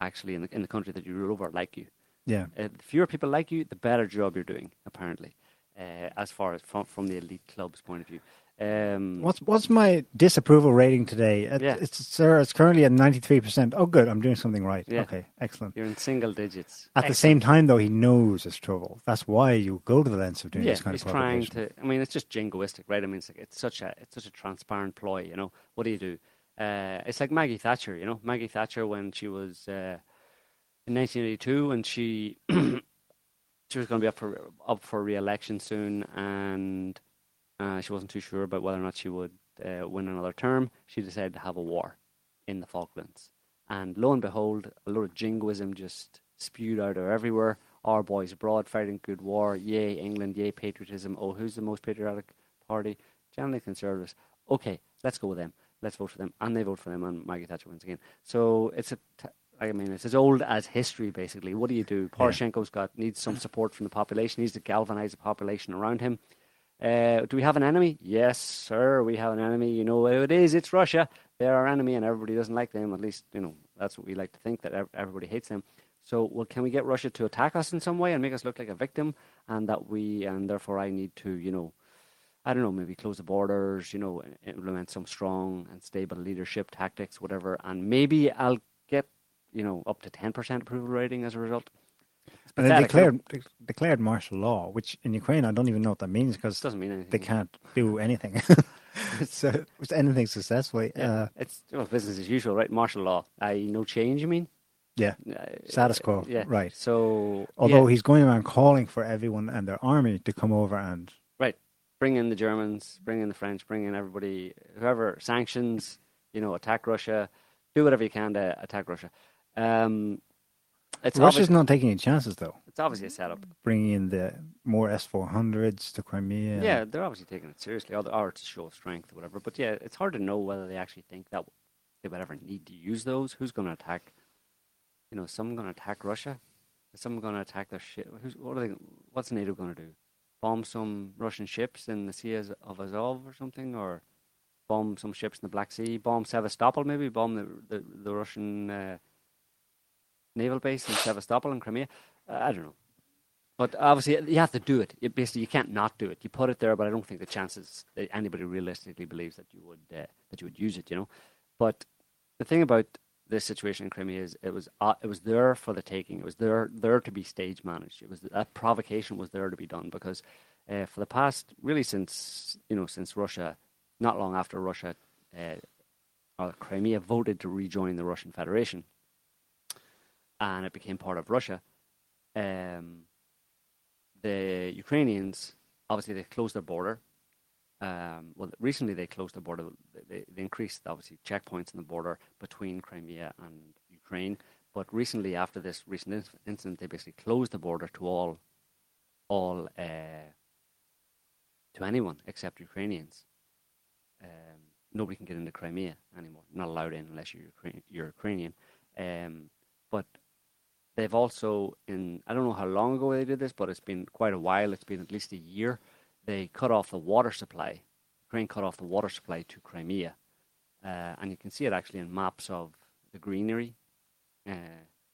actually in the in the country that you rule over like you. yeah, Uh, the fewer people like you, the better job you're doing. Apparently, uh, as far as from from the elite club's point of view. Um, What's what's my disapproval rating today? It, Yeah. It's sir, it's currently at ninety three percent. Oh, good, I'm doing something right. Yeah. Okay, excellent. you're in single digits. At the same time, though, he knows it's trouble. That's why you go to the lengths of doing yeah, this kind he's of trying to. I mean, it's just jingoistic, right? I mean, it's like it's such a it's such a transparent ploy. You know, what do you do? Uh, it's like Maggie Thatcher. You know, Maggie Thatcher when she was uh, in 1982, and she (clears throat) she was going to be up for up for re-election soon, and uh, she wasn't too sure about whether or not she would uh, win another term. She decided to have a war in the Falklands, and lo and behold, a lot of jingoism just spewed out of everywhere. Our boys abroad fighting good war. Yay, England. Yay, patriotism. Oh, who's the most patriotic party? Generally conservatives. Okay, let's go with them. Let's vote for them, and they vote for them, and Maggie Thatcher wins again. So it's a. T- I mean, it's as old as history, basically. What do you do? Poroshenko's got needs some support from the population. He Needs to galvanize the population around him. Uh, do we have an enemy? Yes, sir. We have an enemy. You know who it is? It's Russia. They're our enemy, and everybody doesn't like them. At least, you know, that's what we like to think that everybody hates them. So, well, can we get Russia to attack us in some way and make us look like a victim, and that we, and therefore, I need to, you know, I don't know, maybe close the borders, you know, implement some strong and stable leadership tactics, whatever, and maybe I'll get, you know, up to ten percent approval rating as a result. It's And they pathetic, you know. declared de- declared martial law, which in Ukraine I don't even know what that means because doesn't mean anything. they can't do anything. (laughs) so it's anything successfully. Yeah, Uh, it's well, business as usual, right? Martial law. I no change. You mean? yeah, Uh, status quo. yeah. Right. So, Although yeah, he's going around calling for everyone and their army to come over and right, bring in the Germans, bring in the French, bring in everybody, whoever sanctions, you know, attack Russia, do whatever you can to attack Russia. Um, it's Russia's obvious, not taking any chances though. it's obviously a setup. Bringing in the more S four hundreds to Crimea. Yeah, they're obviously taking it seriously, or, or to show strength or whatever. But yeah, it's hard to know whether they actually think that they would ever need to use those. Who's going to attack? You know, someone going to attack Russia? Is someone going to attack their ship? Who's, what are they? What's NATO going to do? Bomb some Russian ships in the Sea of Azov or something, or bomb some ships in the Black Sea? Bomb Sevastopol, maybe bomb the the, the Russian uh, naval base in Sevastopol in Crimea. Uh, I don't know. But obviously, you have to do it. You basically, you can't not do it. You put it there, but I don't think the chances that anybody realistically believes that you would uh, that you would use it. You know, but the thing about this situation in Crimea is it was uh, it was there for the taking. It was there there to be stage managed. It was that provocation was there to be done because uh, for the past really since you know since Russia, not long after Russia, uh, or Crimea voted to rejoin the Russian Federation, and it became part of Russia. Um, the Ukrainians obviously they closed their border. Um, well, recently they closed the border. They, they increased obviously checkpoints in the border between Crimea and Ukraine. But recently, after this recent inc- incident, they basically closed the border to all, all uh, to anyone except Ukrainians. Um, nobody can get into Crimea anymore. Not allowed in unless you're, you're Ukrainian. Um, but they've also in I don't know how long ago they did this, but it's been quite a while. It's been at least a year. They cut off the water supply. Ukraine cut off the water supply to Crimea, uh, and you can see it actually in maps of the greenery, uh,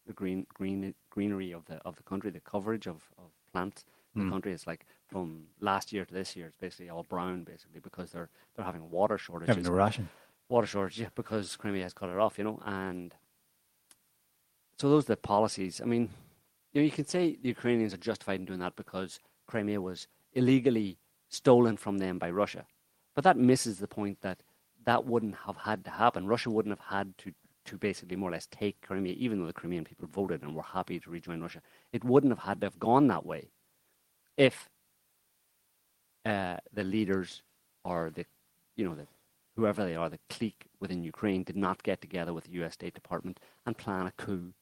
the green green greenery of the of the country, the coverage of, of plants. in The Mm. country is like from last year to this year. It's basically all brown, basically because they're they're having water shortages having a ration. water shortage yeah, because Crimea has cut it off, you know, and so those are the policies. I mean, you know, you can say the Ukrainians are justified in doing that because Crimea was illegally stolen from them by Russia, but that misses the point that that wouldn't have had to happen. Russia wouldn't have had to to basically more or less take Crimea, even though the Crimean people voted and were happy to rejoin Russia. It wouldn't have had to have gone that way if uh, the leaders or the you know the whoever they are, the clique within Ukraine, did not get together with the U.S. State Department and plan a coup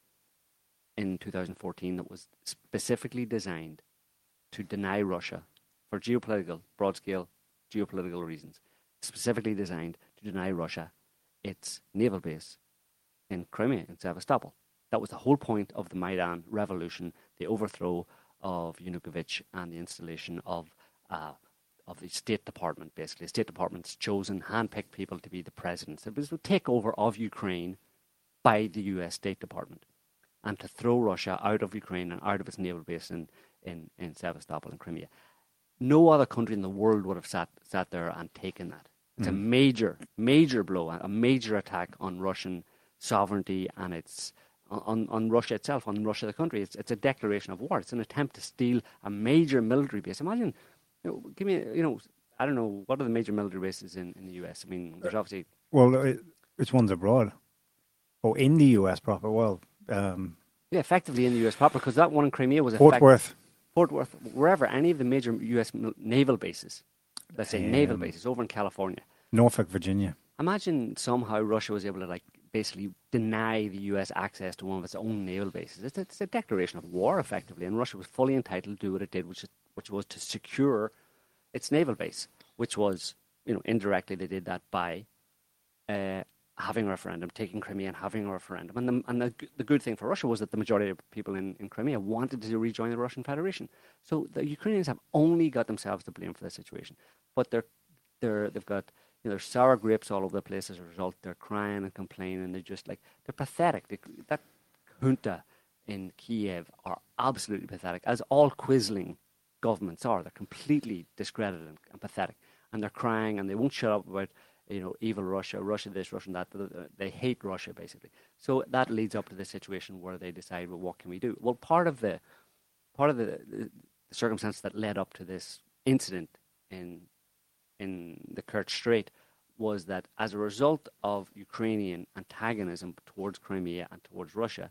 in 2014 that was specifically designed to deny Russia, for geopolitical, broad scale geopolitical reasons, specifically designed to deny Russia its naval base in Crimea, in Sevastopol. That was the whole point of the Maidan revolution, the overthrow of Yanukovych and the installation of uh, of the State Department, basically. The State Department's chosen, handpicked people to be the presidents. It was the takeover of Ukraine by the US State Department and to throw Russia out of Ukraine and out of its naval base in, in, in Sevastopol and Crimea. no other country in the world would have sat sat there and taken that. It's a mm. major, major blow, a major attack on Russian sovereignty and its on, on Russia itself, on Russia the country. It's, it's a declaration of war. It's an attempt to steal a major military base. Imagine, you know, give me, you know, I don't know, what are the major military bases in, in the US? I mean, there's uh, obviously. Well, it, which one's abroad? Oh, in the US proper. Well, um, Yeah, effectively in the US proper, because that one in Crimea was Fort effect- Worth. Fort Worth, wherever, any of the major US naval bases, let's say naval Um, bases over in California. Norfolk, Virginia. Imagine somehow Russia was able to like basically deny the US access to one of its own naval bases. It's a, it's a declaration of war, effectively, and Russia was fully entitled to do what it did, which is, which was to secure its naval base, which was you know indirectly they did that by uh, having a referendum, taking Crimea and having a referendum. And, the, and the, the good thing for Russia was that the majority of people in, in Crimea wanted to rejoin the Russian Federation. So the Ukrainians have only got themselves to blame for the situation. But they're, they're, they've got you know, sour grapes all over the place as a result. They're crying and complaining. They're just like, they're pathetic. They, that junta in Kiev are absolutely pathetic, as all quisling governments are. They're completely discredited and, and pathetic. And they're crying and they won't shut up about you know, evil Russia, Russia this, Russia that. Th- th- They hate Russia basically. So that leads up to the situation where they decide, well, what can we do? Well, part of the part of the, the circumstance that led up to this incident in in the Kerch Strait was that as a result of Ukrainian antagonism towards Crimea and towards Russia,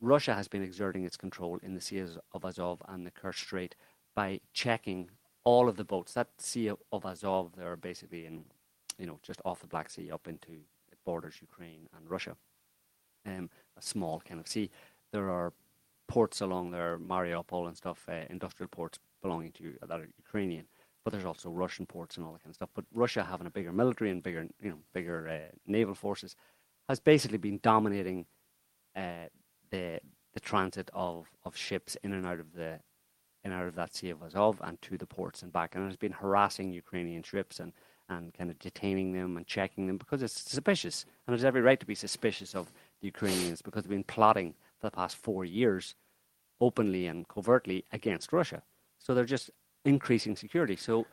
Russia has been exerting its control in the seas of Azov and the Kerch Strait by checking all of the boats. That Sea of Azov, they're basically in, you know, just off the Black Sea up into it borders Ukraine and Russia. Um, a small kind of sea. There are ports along there, Mariupol and stuff, uh, industrial ports belonging to that are Ukrainian. But there's also Russian ports and all that kind of stuff. But Russia, having a bigger military and bigger, you know, bigger uh, naval forces, has basically been dominating uh, the the transit of, of ships in and out of the in and out of that Sea of Azov and to the ports and back, and has been harassing Ukrainian ships and, and kind of detaining them and checking them because it's suspicious, and there's every right to be suspicious of the Ukrainians because they've been plotting for the past four years, openly and covertly against Russia. So they're just increasing security. So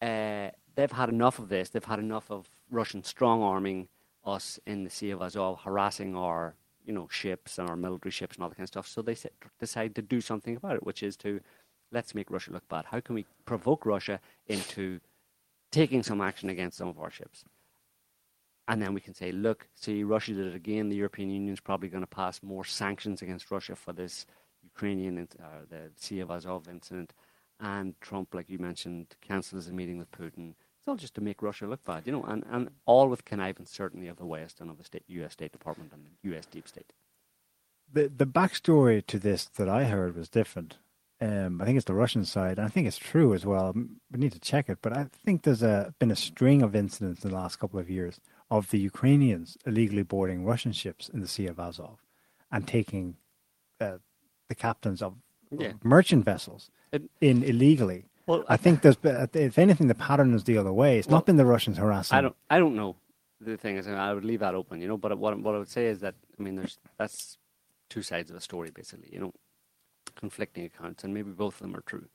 uh, they've had enough of this. They've had enough of Russian strong arming us in the Sea of Azov, harassing our you know ships and our military ships and all that kind of stuff. So they s- decide to do something about it, which is to let's make Russia look bad. How can we provoke Russia into taking some action against some of our ships? And then we can say, look, see, Russia did it again. The European Union is probably going to pass more sanctions against Russia for this Ukrainian, uh, the Sea of Azov incident. And Trump, like you mentioned, cancels a meeting with Putin. It's all just to make Russia look bad, you know, and, and all with connivance, certainly, of the West and of the state, U.S. State Department and the U.S. deep state. The the backstory to this that I heard was different. Um, I think it's the Russian side. and I think it's true as well. We need to check it, but I think there's a been a string of incidents in the last couple of years of the Ukrainians illegally boarding Russian ships in the Sea of Azov and taking uh, the captains of Yeah. merchant vessels It- in illegally. Well, I think there's if anything, the pattern is the other way. It's Well, not been the Russians harassing. I don't. I don't know. The thing is, I would leave that open, you know. But what what I would say is that I mean, there's that's two sides of a story, basically. You know, conflicting accounts, and maybe both of them are true.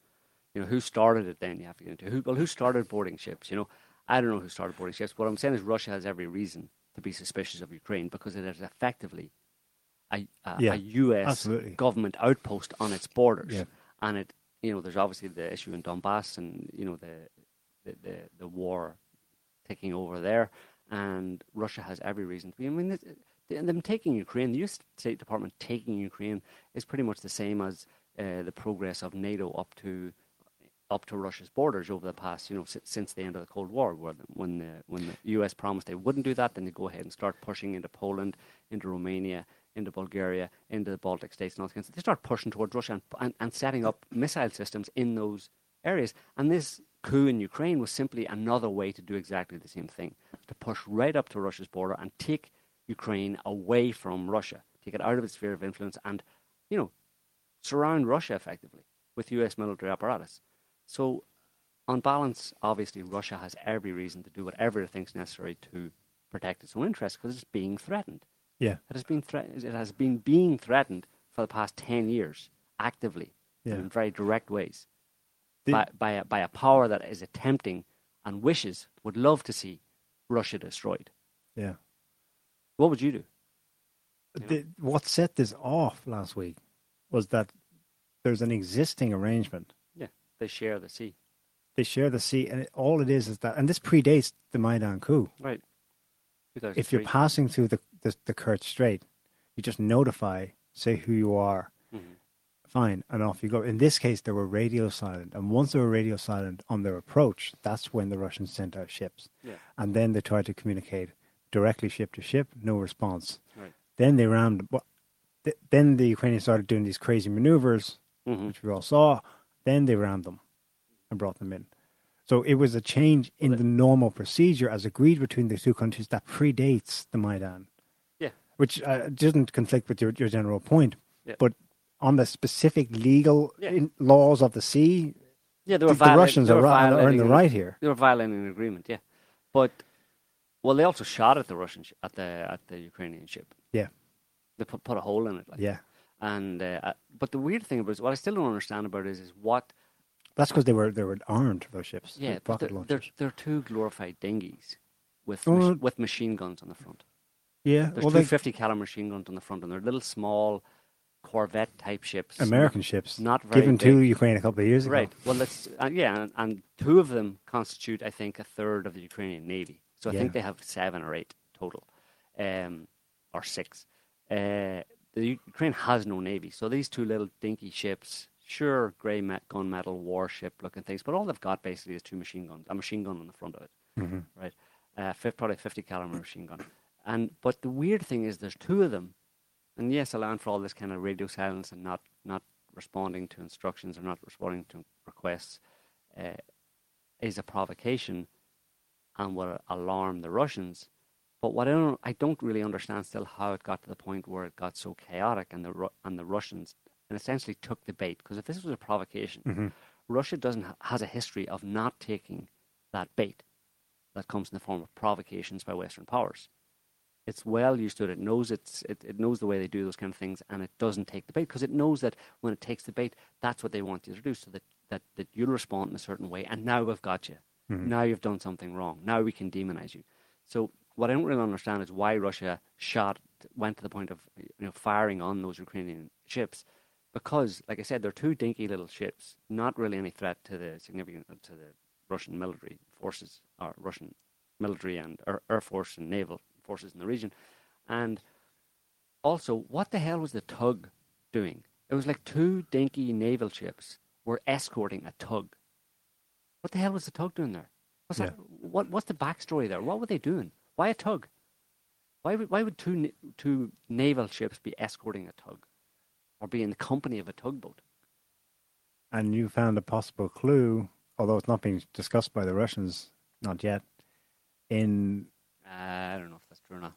You know, who started it? Then you have to get into who. Well, who started boarding ships? You know, I don't know who started boarding ships. What I'm saying is, Russia has every reason to be suspicious of Ukraine because it is effectively a, a, Yeah, a U.S. absolutely. government outpost on its borders, Yeah. and it. You know, there's obviously the issue in Donbass, and you know the the, the, the war taking over there, and Russia has every reason to be. I mean, them taking Ukraine, the U.S. State Department taking Ukraine is pretty much the same as uh, the progress of NATO up to up to Russia's borders over the past, you know, si- since the end of the Cold War, where when the when the U.S. promised they wouldn't do that, then they go ahead and start pushing into Poland, into Romania, into Bulgaria, into the Baltic states, and all that kind of. They start pushing towards Russia and, and, and setting up missile systems in those areas. And this coup in Ukraine was simply another way to do exactly the same thing, to push right up to Russia's border and take Ukraine away from Russia, take it out of its sphere of influence, and, you know, surround Russia effectively with U.S. military apparatus. So, on balance, obviously, Russia has every reason to do whatever it thinks necessary to protect its own interests because it's being threatened. Yeah. It has been threat- It has been being threatened for the past ten years actively Yeah. in very direct ways. The- by, by, a, by a power that is attempting and wishes, would love to see Russia destroyed. Yeah. What would you do? The, what set this off last week was that there's an existing arrangement. Yeah, they share the sea. They share the sea, and it, all it is is that, and this predates the Maidan coup. Right. If you're passing through the, the, the Kerch Strait, you just notify, say who you are, Mhm. fine, and off you go. In this case, they were radio silent, and once they were radio silent on their approach, that's when the Russians sent out ships, Yeah. and then they tried to communicate directly ship to ship, no response. Right. Then they rammed. Well, th- then the Ukrainians started doing these crazy maneuvers, Mhm. which we all saw. Then they rammed them and brought them in. So it was a change in Well, the normal procedure as agreed between the two countries that predates the Maidan. Yeah. Which uh, doesn't conflict with your, your general point. Yeah. But on the specific legal Yeah. in, laws of the sea, Yeah, they the, were the Russians they are, are in the right here. They were violating an agreement, yeah. But well, they also shot at the Russian sh- at the at the Ukrainian ship. Yeah. They put put a hole in it. Like, Yeah. And uh, uh, but the weird thing about it, what I still don't understand about it is, is what That's because they were they were armed, those ships. yeah, they're, they're they're two glorified dinghies with Oh, mach- with machine guns on the front. yeah. There's Well, two 50 caliber machine guns on the front, and they're little small Corvette type ships. American ships not very given big. to Ukraine a couple of years ago. Right. Well, let's uh, yeah, and, and two of them constitute, I think, a third of the Ukrainian navy. So I Yeah. think they have seven or eight total, um, or six. Uh, the Ukraine has no navy, so these two little dinky ships, sure, grey met gunmetal warship looking things, but all they've got basically is two machine guns, a machine gun on the front of it, hmm right? Uh, probably a 50 caliber machine gun. And but the weird thing is, there's two of them, and yes, allowing for all this kind of radio silence and not not responding to instructions or not responding to requests uh, is a provocation and will alarm the Russians. But what I don't, I don't really understand still how it got to the point where it got so chaotic and the and the Russians and essentially took the bait because if this was a provocation, hmm Russia doesn't has a history of not taking that bait that comes in the form of provocations by Western powers. It's well used to it. It knows it's it, it knows the way they do those kind of things, and it doesn't take the bait because it knows that when it takes the bait, that's what they want you to do, so that that, that you'll respond in a certain way. And now we've got you. Mhm. Now you've done something wrong. Now we can demonize you. So what I don't really understand is why Russia shot went to the point of you know firing on those Ukrainian ships because, like I said, they're two dinky little ships, not really any threat to the significant to the Russian military forces or Russian military and air force and naval forces in the region. And also, what the hell was the tug doing? It was like two dinky naval ships were escorting a tug. What the hell was the tug doing there? What's that? What What's the backstory there? What were they doing? Why a tug? Why would Why would two two naval ships be escorting a tug, or be in the company of a tugboat? And you found a possible clue, although it's not being discussed by the Russians, not yet. In Uh, I don't know if that's true or not.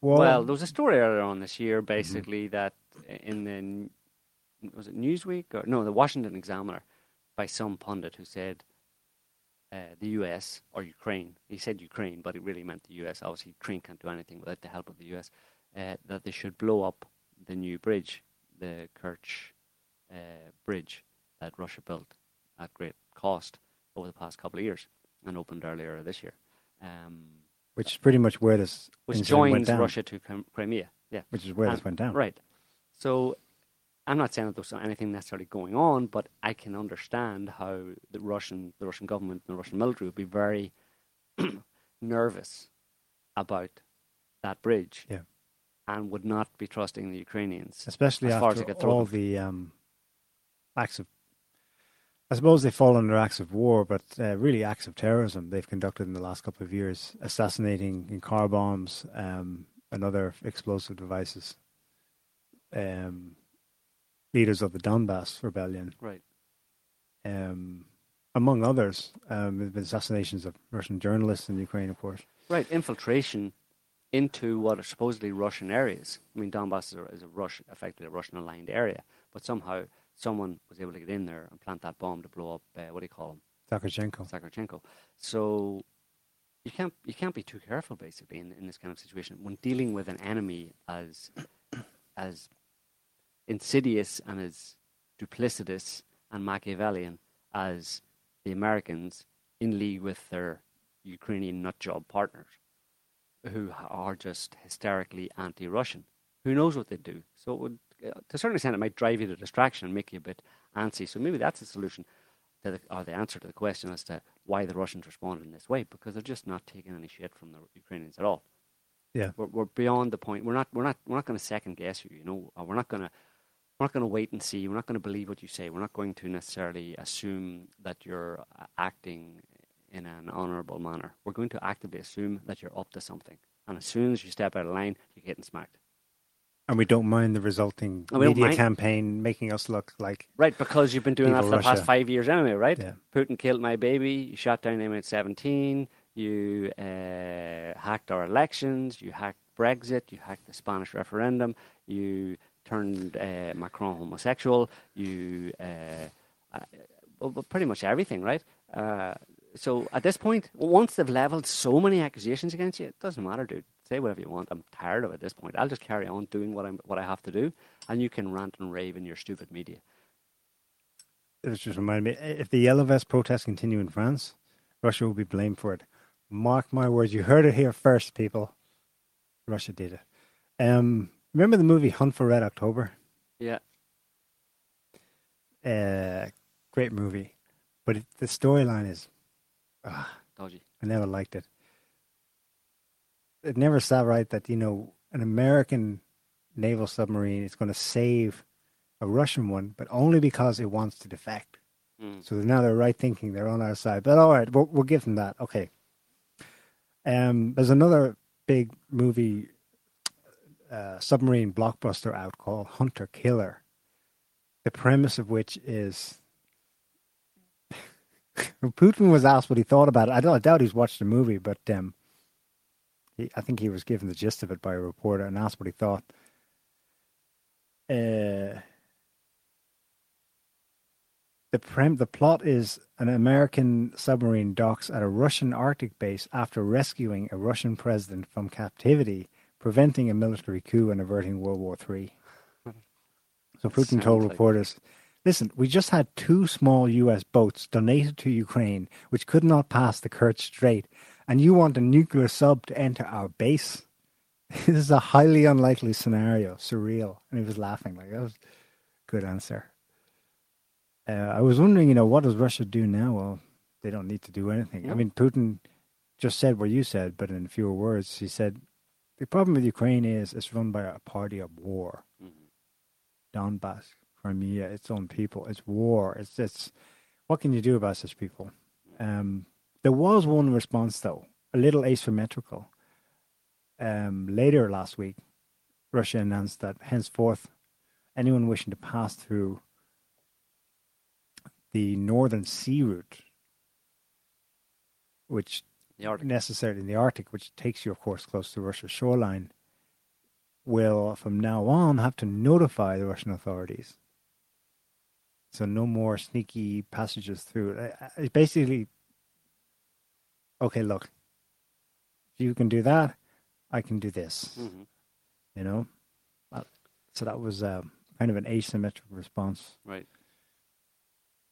well, Well, there was a story earlier on this year, basically, that in the was it Newsweek or no, the Washington Examiner, by some pundit who said uh, the U.S. or Ukraine. He said Ukraine, but it really meant the U.S. Obviously, Ukraine can't do anything without the help of the U.S. Uh, that they should blow up the new bridge, the Kerch uh, bridge that Russia built at great cost over the past couple of years and opened earlier this year. Um, which is pretty much where this which joins down, Russia to Crimea. Yeah, which is where this went down. right. So I'm not saying that there's anything necessarily going on, but I can understand how the Russian, the Russian government, and the Russian military would be very (clears throat) nervous about that bridge, Yeah. and would not be trusting the Ukrainians. especially as far as after it could throw all them. the um, acts of. I suppose they fall under acts of war, but uh, really acts of terrorism they've conducted in the last couple of years, assassinating in car bombs um, and other explosive devices. Um, leaders of the Donbass rebellion, Right. um, among others, um, there have been assassinations of Russian journalists in Ukraine, of course. Right, infiltration into what are supposedly Russian areas. I mean, Donbass is a, is a Russian, effectively a Russian-aligned area, but somehow someone was able to get in there and plant that bomb to blow up. Uh, what do you call him? Zakharchenko. Zakharchenko. So you can't you can't be too careful basically in, in this kind of situation when dealing with an enemy as as insidious and as duplicitous and Machiavellian as the Americans in league with their Ukrainian nutjob partners who are just hysterically anti-Russian. Who knows what they do? So it would, uh, to a certain extent, it might drive you to distraction and make you a bit antsy. So maybe that's the solution, to the, or the answer to the question as to why the Russians responded in this way, because they're just not taking any shit from the Ukrainians at all. Yeah. We're, we're beyond the point. We're not. We're not. We're not going to second guess you. You know. We're not going to. We're not going to wait and see. We're not going to believe what you say. We're not going to necessarily assume that you're uh, acting in an honourable manner. We're going to actively assume that you're up to something. And as soon as you step out of line, you're getting smacked. And we don't mind the resulting And we don't media campaign making us look like Right, because you've been doing that for the past five years anyway, right? Yeah. Putin killed my baby. You shot down MH17. You uh, hacked our elections. You hacked Brexit. You hacked the Spanish referendum. You turned uh, Macron homosexual. You uh, uh, well, pretty much everything, right? Uh, so at this point, once they've leveled so many accusations against you, it doesn't matter, dude. Say whatever you want. I'm tired of it at this point. I'll just carry on doing what I'm what I have to do, and you can rant and rave in your stupid media. was just reminded me if the yellow vest protests continue in France, Russia will be blamed for it. Mark my words, you heard it here first, people. Russia did it. Um, remember the movie Hunt for Red October? Yeah. Uh, great movie, but it, the storyline is ah, Dodgy. I never liked it. It never sat right that you know an American naval submarine is going to save a Russian one, but only because it wants to defect. Mm. So now they're right thinking they're on our side. But all right, we'll, we'll give them that. Okay. Um, there's another big movie, uh, submarine blockbuster out called Hunter Killer. The premise of which is (laughs) Putin was asked what he thought about it. I, don't, I doubt he's watched the movie, but um, he, I think he was given the gist of it by a reporter and asked what he thought. Uh, the prem the plot is an American submarine docks at a Russian Arctic base after rescuing a Russian president from captivity, preventing a military coup and averting World War III. So Putin told like- reporters, "Listen, we just had two small U.S. boats donated to Ukraine, which could not pass the Kerch Strait, and you want a nuclear sub to enter our base? (laughs) this is a highly unlikely scenario, surreal." And he was laughing like that was a good answer. Uh, I was wondering, you know, what does Russia do now? Well, they don't need to do anything. I mean, Putin just said what you said, but in fewer words. He said, the problem with Ukraine is it's run by a party of war. Mhm. Donbass, Crimea, its own people. It's war. It's, it's what can you do about such people? Um, there was one response, though, a little asymmetrical. Um, later last week, Russia announced that henceforth, anyone wishing to pass through the northern sea route, which. Necessarily in the Arctic, which takes you, of course, close to Russia's shoreline, will from now on have to notify the Russian authorities. So no more sneaky passages through. it. I- I- It's basically, okay, look, if you can do that, I can do this. Mhm. You know, Uh, so that was um, kind of an asymmetric response. Right.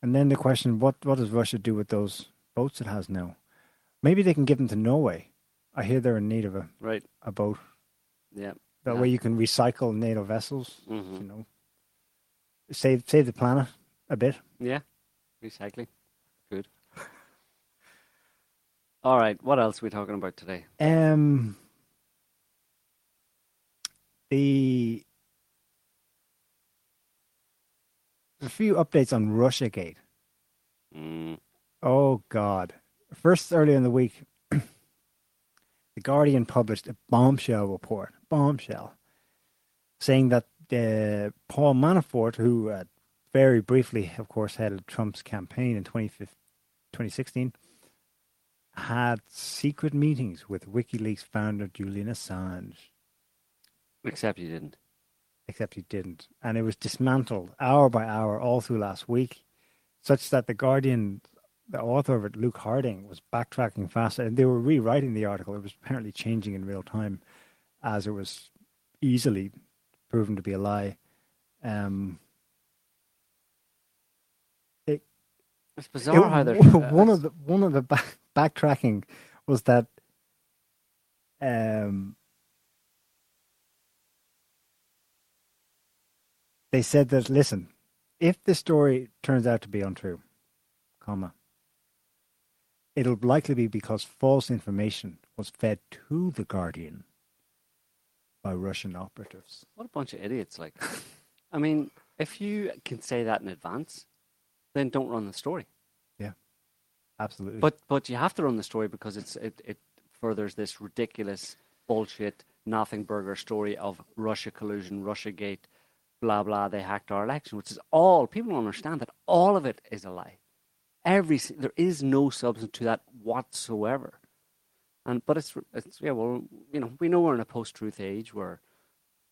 And then the question: what what does Russia do with those boats it has now? Maybe they can give them to Norway. I hear they're in need of a, Right. a boat. Yeah. That Yeah. way you can recycle NATO vessels. hmm You know, save save the planet a bit. Yeah. Recycling. Good. (laughs) All right. What else are we talking about today? Um, the a few updates on RussiaGate. Mm. Oh God! First, earlier in the week, (clears throat) the Guardian published a bombshell report. Bombshell, saying that uh, Paul Manafort, who uh, very briefly, of course, headed Trump's campaign in 2016, had secret meetings with WikiLeaks founder Julian Assange. Except you didn't. except he didn't. And it was dismantled hour by hour all through last week, such that the Guardian, the author of it, Luke Harding, was backtracking fast, and they were rewriting the article. It was apparently changing in real time, as it was easily proven to be a lie. Um, it It's bizarre It- how they're (laughs) one of the one of the back, backtracking was that um, they said that listen, if the story turns out to be untrue, comma, it'll likely be because false information was fed to the Guardian by Russian operatives. What a bunch of idiots! Like, (laughs) I mean, if you can say that in advance, then don't run the story. Yeah, absolutely. But but you have to run the story because it's it, it furthers this ridiculous bullshit nothing burger story of Russia collusion, Russia gate, blah blah. They hacked our election, which is all people don't understand that all of it is a lie. Every there is no substance to that whatsoever. And but it's it's yeah well you know we know we're in a post-truth age where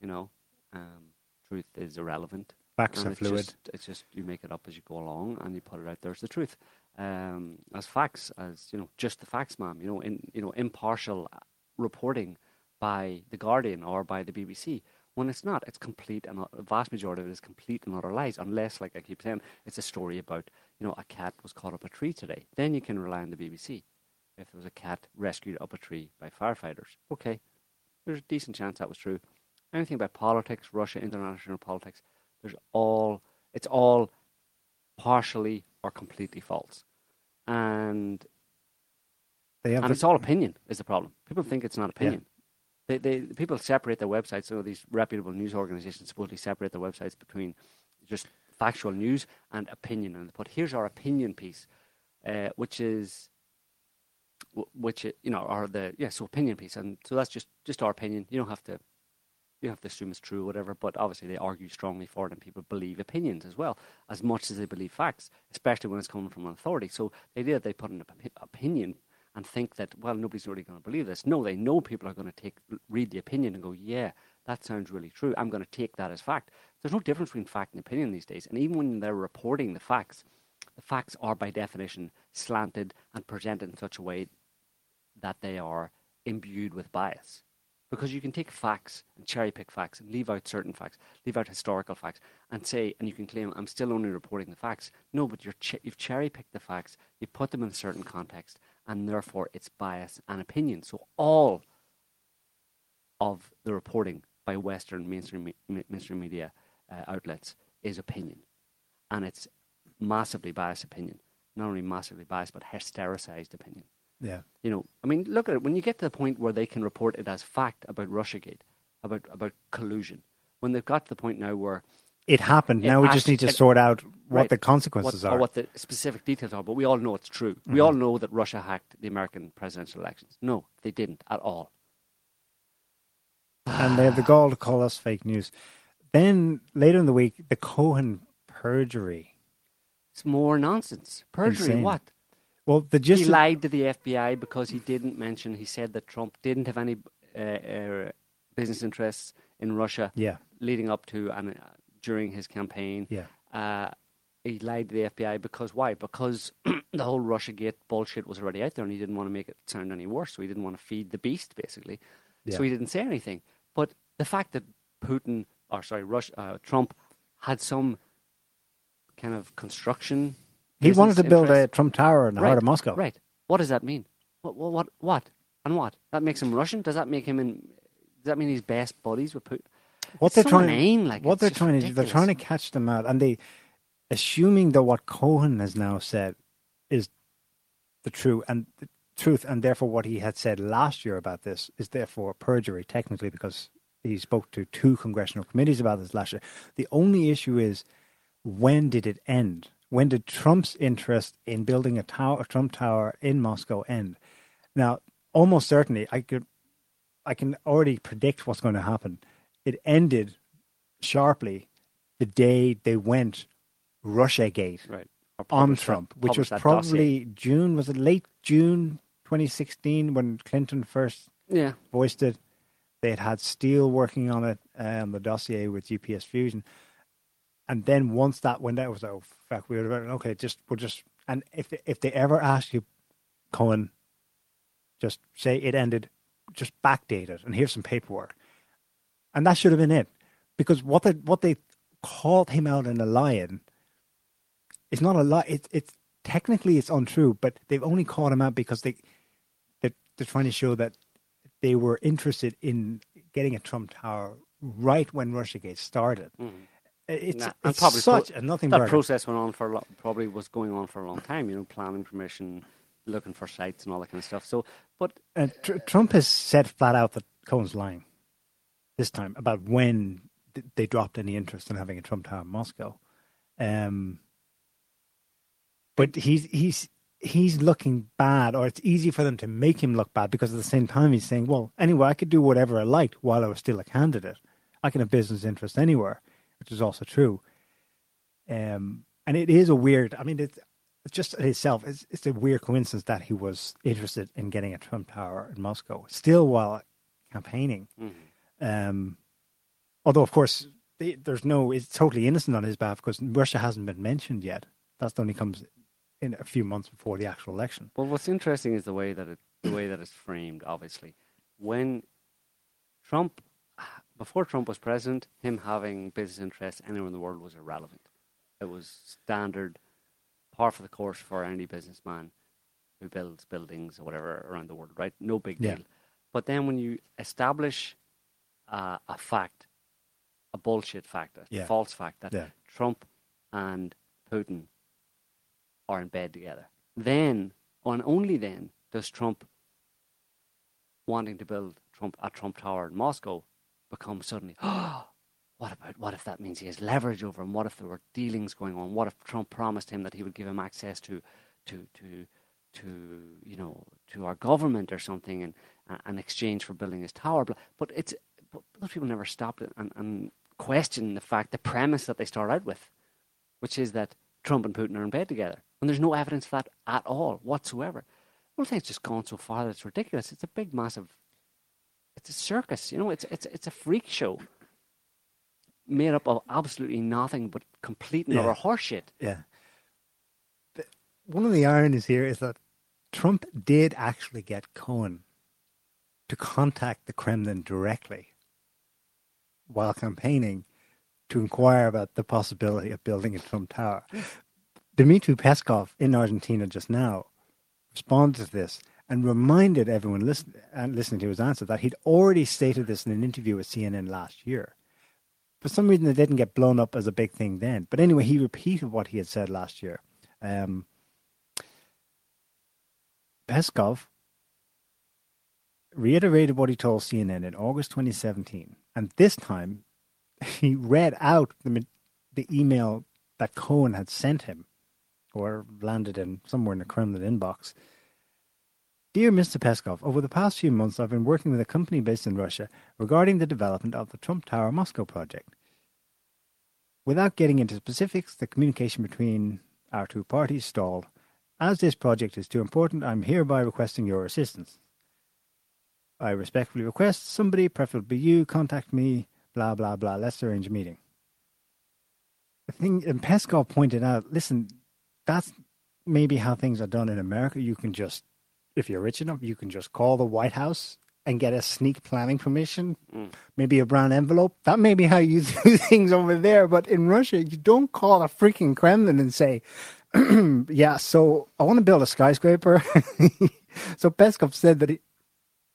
you know um, truth is irrelevant. Facts are it's fluid. Just, it's just you make it up as you go along, and you put it out there as the truth, um, as facts, as you know, just the facts, ma'am. You know, in you know, impartial uh, reporting by the Guardian or by the BBC. When it's not, it's complete, and a vast majority of it is complete and utter lies. Unless, like I keep saying, it's a story about you know a cat was caught up a tree today. Then you can rely on the BBC. If there was a cat rescued up a tree by firefighters, okay, there's a decent chance that was true. Anything about politics, Russia, international politics, there's all it's all partially or completely false and They have and the- it's all opinion is the problem people think it's not opinion they, they people separate their websites so these reputable news organizations supposedly separate their websites between just factual news and opinion and put here's our opinion piece uh, which is which you know are the yeah so opinion piece. And so that's just just our opinion. You don't have to you don't have to assume it's true or whatever but obviously they argue strongly for it and people believe opinions as well as much as they believe facts especially when it's coming from an authority. So the idea that they put an opi- opinion and think that well nobody's really going to believe this. No they know people are going to take read the opinion and go yeah that sounds really true. I'm going to take that as fact there's no difference between fact and opinion these days and even when they're reporting the facts the facts are by definition slanted and presented in such a way that they are imbued with bias. Because you can take facts and cherry pick facts and leave out certain facts, leave out historical facts, and say, and you can claim, I'm still only reporting the facts. No, but you're ch- you've cherry picked the facts, you put them in a certain context, and therefore it's bias and opinion. So all of the reporting by Western mainstream, mainstream media uh, outlets is opinion. And it's massively biased opinion. Not only massively biased, but hystericized opinion. yeah. You know, I mean, look at it. When you get to the point where they can report it as fact about RussiaGate, about about collusion, when they've got to the point now where It happened. It now we just need to it- sort out what right, the what, are. or what the specific details are, but we all know it's true. We all know that Russia hacked the American presidential elections. No, they didn't at all. and they have the gall to call us fake news. Then later in the week, the Cohen perjury. It's more nonsense. Perjury. Insane. What? Well, the gist he lied to the FBI because he didn't mention. He said that Trump didn't have any uh, uh, business interests in Russia yeah, leading up to and uh, during his campaign. yeah, Uh, he lied to the FBI because why? Because (clears throat) the whole Russia Gate bullshit was already out there, and he didn't want to make it sound any worse. So he didn't want to feed the beast, basically. Yeah. So he didn't say anything. But the fact that Putin, or sorry, Rush, uh, Trump, had some kind of construction. he wanted to build a Trump Tower in the heart of Moscow. Right. What does that mean? What? What? What? What? And what? That makes him Russian? Does that make him in? Does that mean he's best buddies with Putin? What It's they're so trying, inane, like, what they're trying to do, they're trying to catch them out, and they, assuming that what Cohen has now said is the true and the truth, and therefore what he had said last year about this is therefore perjury, technically, because he spoke to two congressional committees about this last year. The only issue is when did it end? When did Trump's interest in building a tower, a Trump Tower in Moscow end? Now, almost certainly, I could, I can already predict what's going to happen. It ended sharply the day they went RussiaGate right on Trump, which was that dossier. probably June. Was it late June 2016 when Clinton first yeah. voiced it? They had had Steele working on it, um, the dossier with GPS Fusion, and then once that went out, it was like, oh fuck, we were about okay, just we'll just and if they, if they ever ask you, Cohen, just say it ended, just backdate it, and here's some paperwork, and that should have been it, because what they what they called him out in a lion, it's not a lie. It's it's technically it's untrue, but they've only caught him out because they they're, they're trying to show that they were interested in getting a Trump Tower right when Russiagate started. Mhm. It's, Nah, it's probably pro- such a nothing that burger. process went on for lo- probably was going on for a long time. You know, planning permission, looking for sites, and all that kind of stuff. So, but And tr- Trump has said flat out that Cohen's lying this time about when th- they dropped any interest in having a Trump Tower in Moscow. Um, but he's he's he's looking bad, or it's easy for them to make him look bad because at the same time he's saying, "Well, anyway, I could do whatever I liked while I was still a candidate. I can have business interests anywhere," which is also true. Um, and it is a weird. I mean, it's just in itself. It's it's a weird coincidence that he was interested in getting a Trump Tower in Moscow still while campaigning. mhm. Um, although, of course, the- there's no. It's totally innocent on his behalf because Russia hasn't been mentioned yet. That's the only comes in a few months before the actual election. Well, what's interesting is the way that it, the way that it's framed. Obviously, when Trump, before Trump was president, him having business interests anywhere in the world was irrelevant. It was standard, par for the course for any businessman who builds buildings or whatever around the world. Right? No big Yeah. deal. But then when you establish uh, a fact, a bullshit fact, a Yeah. false fact that Yeah. Trump and Putin are in bed together. Then, and only then, does Trump wanting to build Trump a Trump Tower in Moscow become suddenly, oh, (gasps) what about what if that means he has leverage over him? What if there were dealings going on? What if Trump promised him that he would give him access to, to, to, to you know, to our government or something, in uh, in exchange for building his tower? But but it's but those people never stopped and, and question the fact, the premise that they start out with, which is that Trump and Putin are in bed together. And there's no evidence for that at all whatsoever. Don't it's just gone so far that it's ridiculous. It's a big, massive, it's a circus, you know, it's, it's, it's a freak show made up of absolutely nothing but complete and Yeah. utter horseshit. Yeah. One of the ironies here is that Trump did actually get Cohen to contact the Kremlin directly while campaigning to inquire about the possibility of building a Trump Tower. Dmitry Peskov in Argentina just now responded to this and reminded everyone listen, and listening to his answer that he'd already stated this in an interview with CNN last year. For some reason, it didn't get blown up as a big thing then. But anyway, he repeated what he had said last year. Um, Peskov reiterated what he told CNN in August 2017, and this time (laughs) he read out the the email that Cohen had sent him, or landed in somewhere in the Kremlin inbox. Dear Mr. Peskov, over the past few months, I've been working with a company based in Russia regarding the development of the Trump Tower Moscow project. Without getting into specifics, the communication between our two parties stalled. As this project is too important, I'm hereby requesting your assistance. I respectfully request somebody, preferably you, contact me, blah, blah, blah. Let's arrange a meeting. The thing, and Peskov pointed out, listen, that's maybe how things are done in America. You can just, if you're rich enough, you can just call the White House and get a sneak planning permission, Mm. maybe a brown envelope. That may be how you (laughs) do things over there. But in Russia, you don't call a freaking Kremlin and say, (clears throat) yeah, so I want to build a skyscraper. (laughs) so Peskov said that he,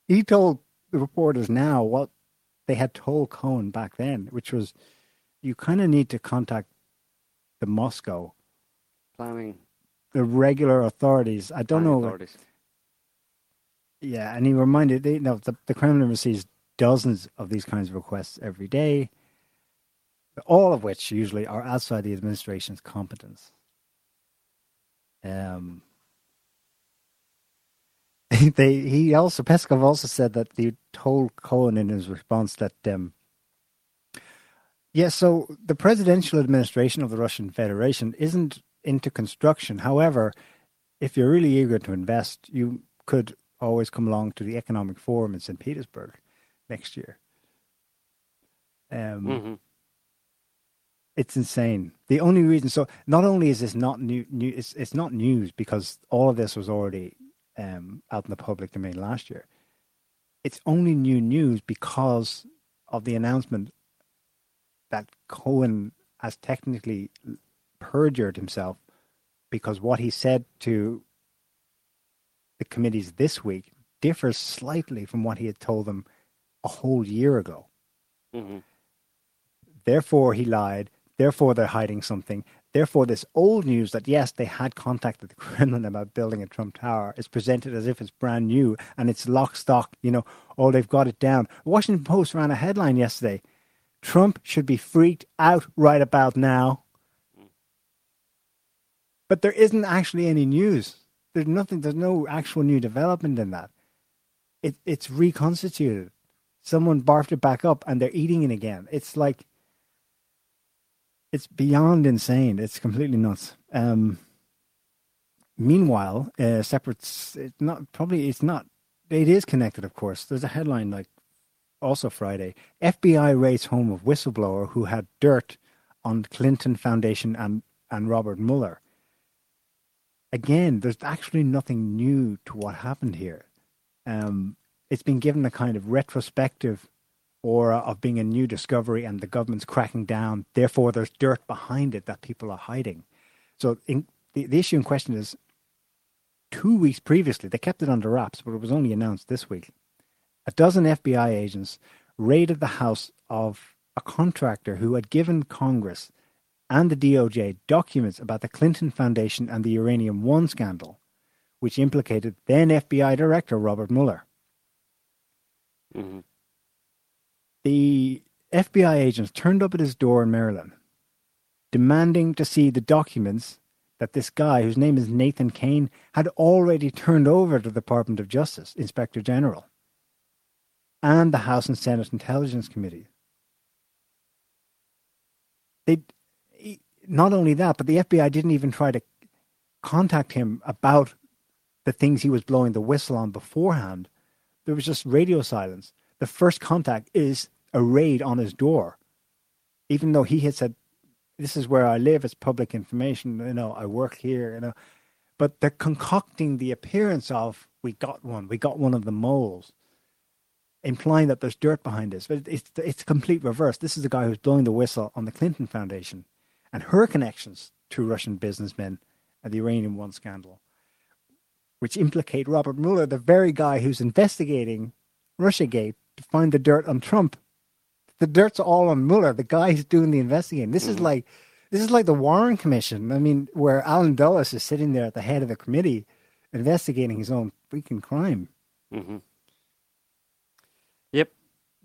he told the reporters now what they had told Cohen back then, which was you kind of need to contact the Moscow, Planning, the regular authorities. I don't know. authorities. Yeah, and he reminded they you know the, the Kremlin receives dozens of these kinds of requests every day, all of which usually are outside the administration's competence. Um, (laughs) they he also Peskov also said that he told Cohen in his response that um, yeah, so the presidential administration of the Russian Federation isn't into construction. However, if you're really eager to invest, you could always come along to the Economic Forum in St. Petersburg next year. Um, hmm It's insane. The only reason, so not only is this not new, new it's it's not news because all of this was already um, out in the public domain last year. It's only new news because of the announcement that Cohen has technically perjured himself because what he said to the committees this week differs slightly from what he had told them a whole year ago. hmm Therefore, he lied. Therefore, they're hiding something. Therefore, this old news that yes, they had contacted the (laughs) Kremlin about building a Trump Tower is presented as if it's brand new and it's lock stock. You know, oh, they've got it down. Washington Post ran a headline yesterday: Trump should be freaked out right about now. But there isn't actually any news. There's nothing. There's no actual new development in that. It it's reconstituted. Someone barfed it back up, and they're eating it again. It's like it's beyond insane. It's completely nuts. Um, meanwhile, uh, separate. It's not probably. It's not. It is connected, of course. There's a headline like also Friday. FBI raids home of whistleblower who had dirt on Clinton Foundation and and Robert Mueller. Again, there's actually nothing new to what happened here. Um, it's been given a kind of retrospective aura of being a new discovery and the government's cracking down. Therefore, there's dirt behind it that people are hiding. So in, the, the issue in question is two weeks previously, they kept it under wraps, but it was only announced this week. A dozen FBI agents raided the house of a contractor who had given Congress and the DOJ documents about the Clinton Foundation and the Uranium One scandal, which implicated then FBI Director Robert Mueller. hmm the FBI agents turned up at his door in Maryland, demanding to see the documents that this guy, whose name is Nathan Cain, had already turned over to the Department of Justice, Inspector General, and the House and Senate Intelligence Committee. They, not only that, but the FBI didn't even try to contact him about the things he was blowing the whistle on beforehand. There was just radio silence the first contact is a raid on his door, even though he had said, "This is where I live. It's public information. You know, I work here. You know." But they're concocting the appearance of we got one, we got one of the moles, implying that there's dirt behind this. But it's it's complete reverse. This is the guy who's blowing the whistle on the Clinton Foundation and her connections to Russian businessmen and the Uranium One scandal, which implicate Robert Mueller, the very guy who's investigating Russiagate to find the dirt on Trump. The dirt's all on Mueller, the guy who's doing the investigating. This is like this is like the Warren Commission. I mean, where Allen Dulles is sitting there at the head of the committee investigating his own freaking crime. Mm-hmm. Yep,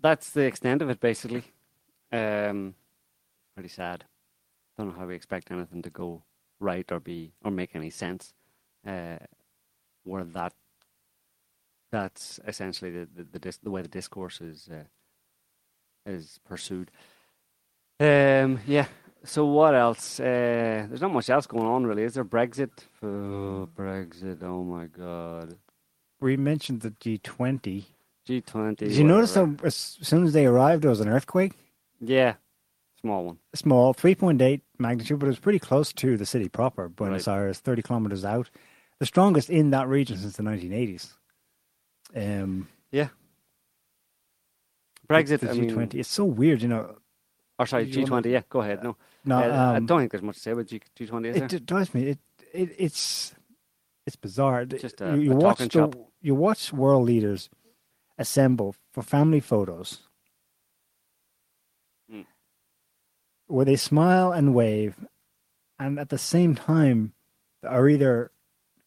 that's the extent of it, basically. Um, pretty sad. Don't know how we expect anything to go right or be or make any sense. Uh, where that that's essentially the the, the, dis- the way the discourse is uh, is pursued. Um, yeah. So what else? Uh, there's not much else going on, really. Is there Brexit? Oh, Brexit! Oh my God. We mentioned the G20. G20. Did you notice how as soon as they arrived, there was an earthquake? Yeah, small one. Small, 3.8 magnitude, but it was pretty close to the city proper, Buenos right. Aires, 30 kilometers out. The strongest in that region since the 1980s. Um, yeah. Brexit, the I G20. mean, it's so weird, you know. Or sorry, G20. Wanna, yeah, go ahead. No, no, uh, um, I don't think there's much to say about G, G20. Is it there? drives me. It, it it's it's bizarre. Just a, you, you a watch talking the, shop. you watch world leaders assemble for family photos Mm. Where they smile and wave, and at the same time are either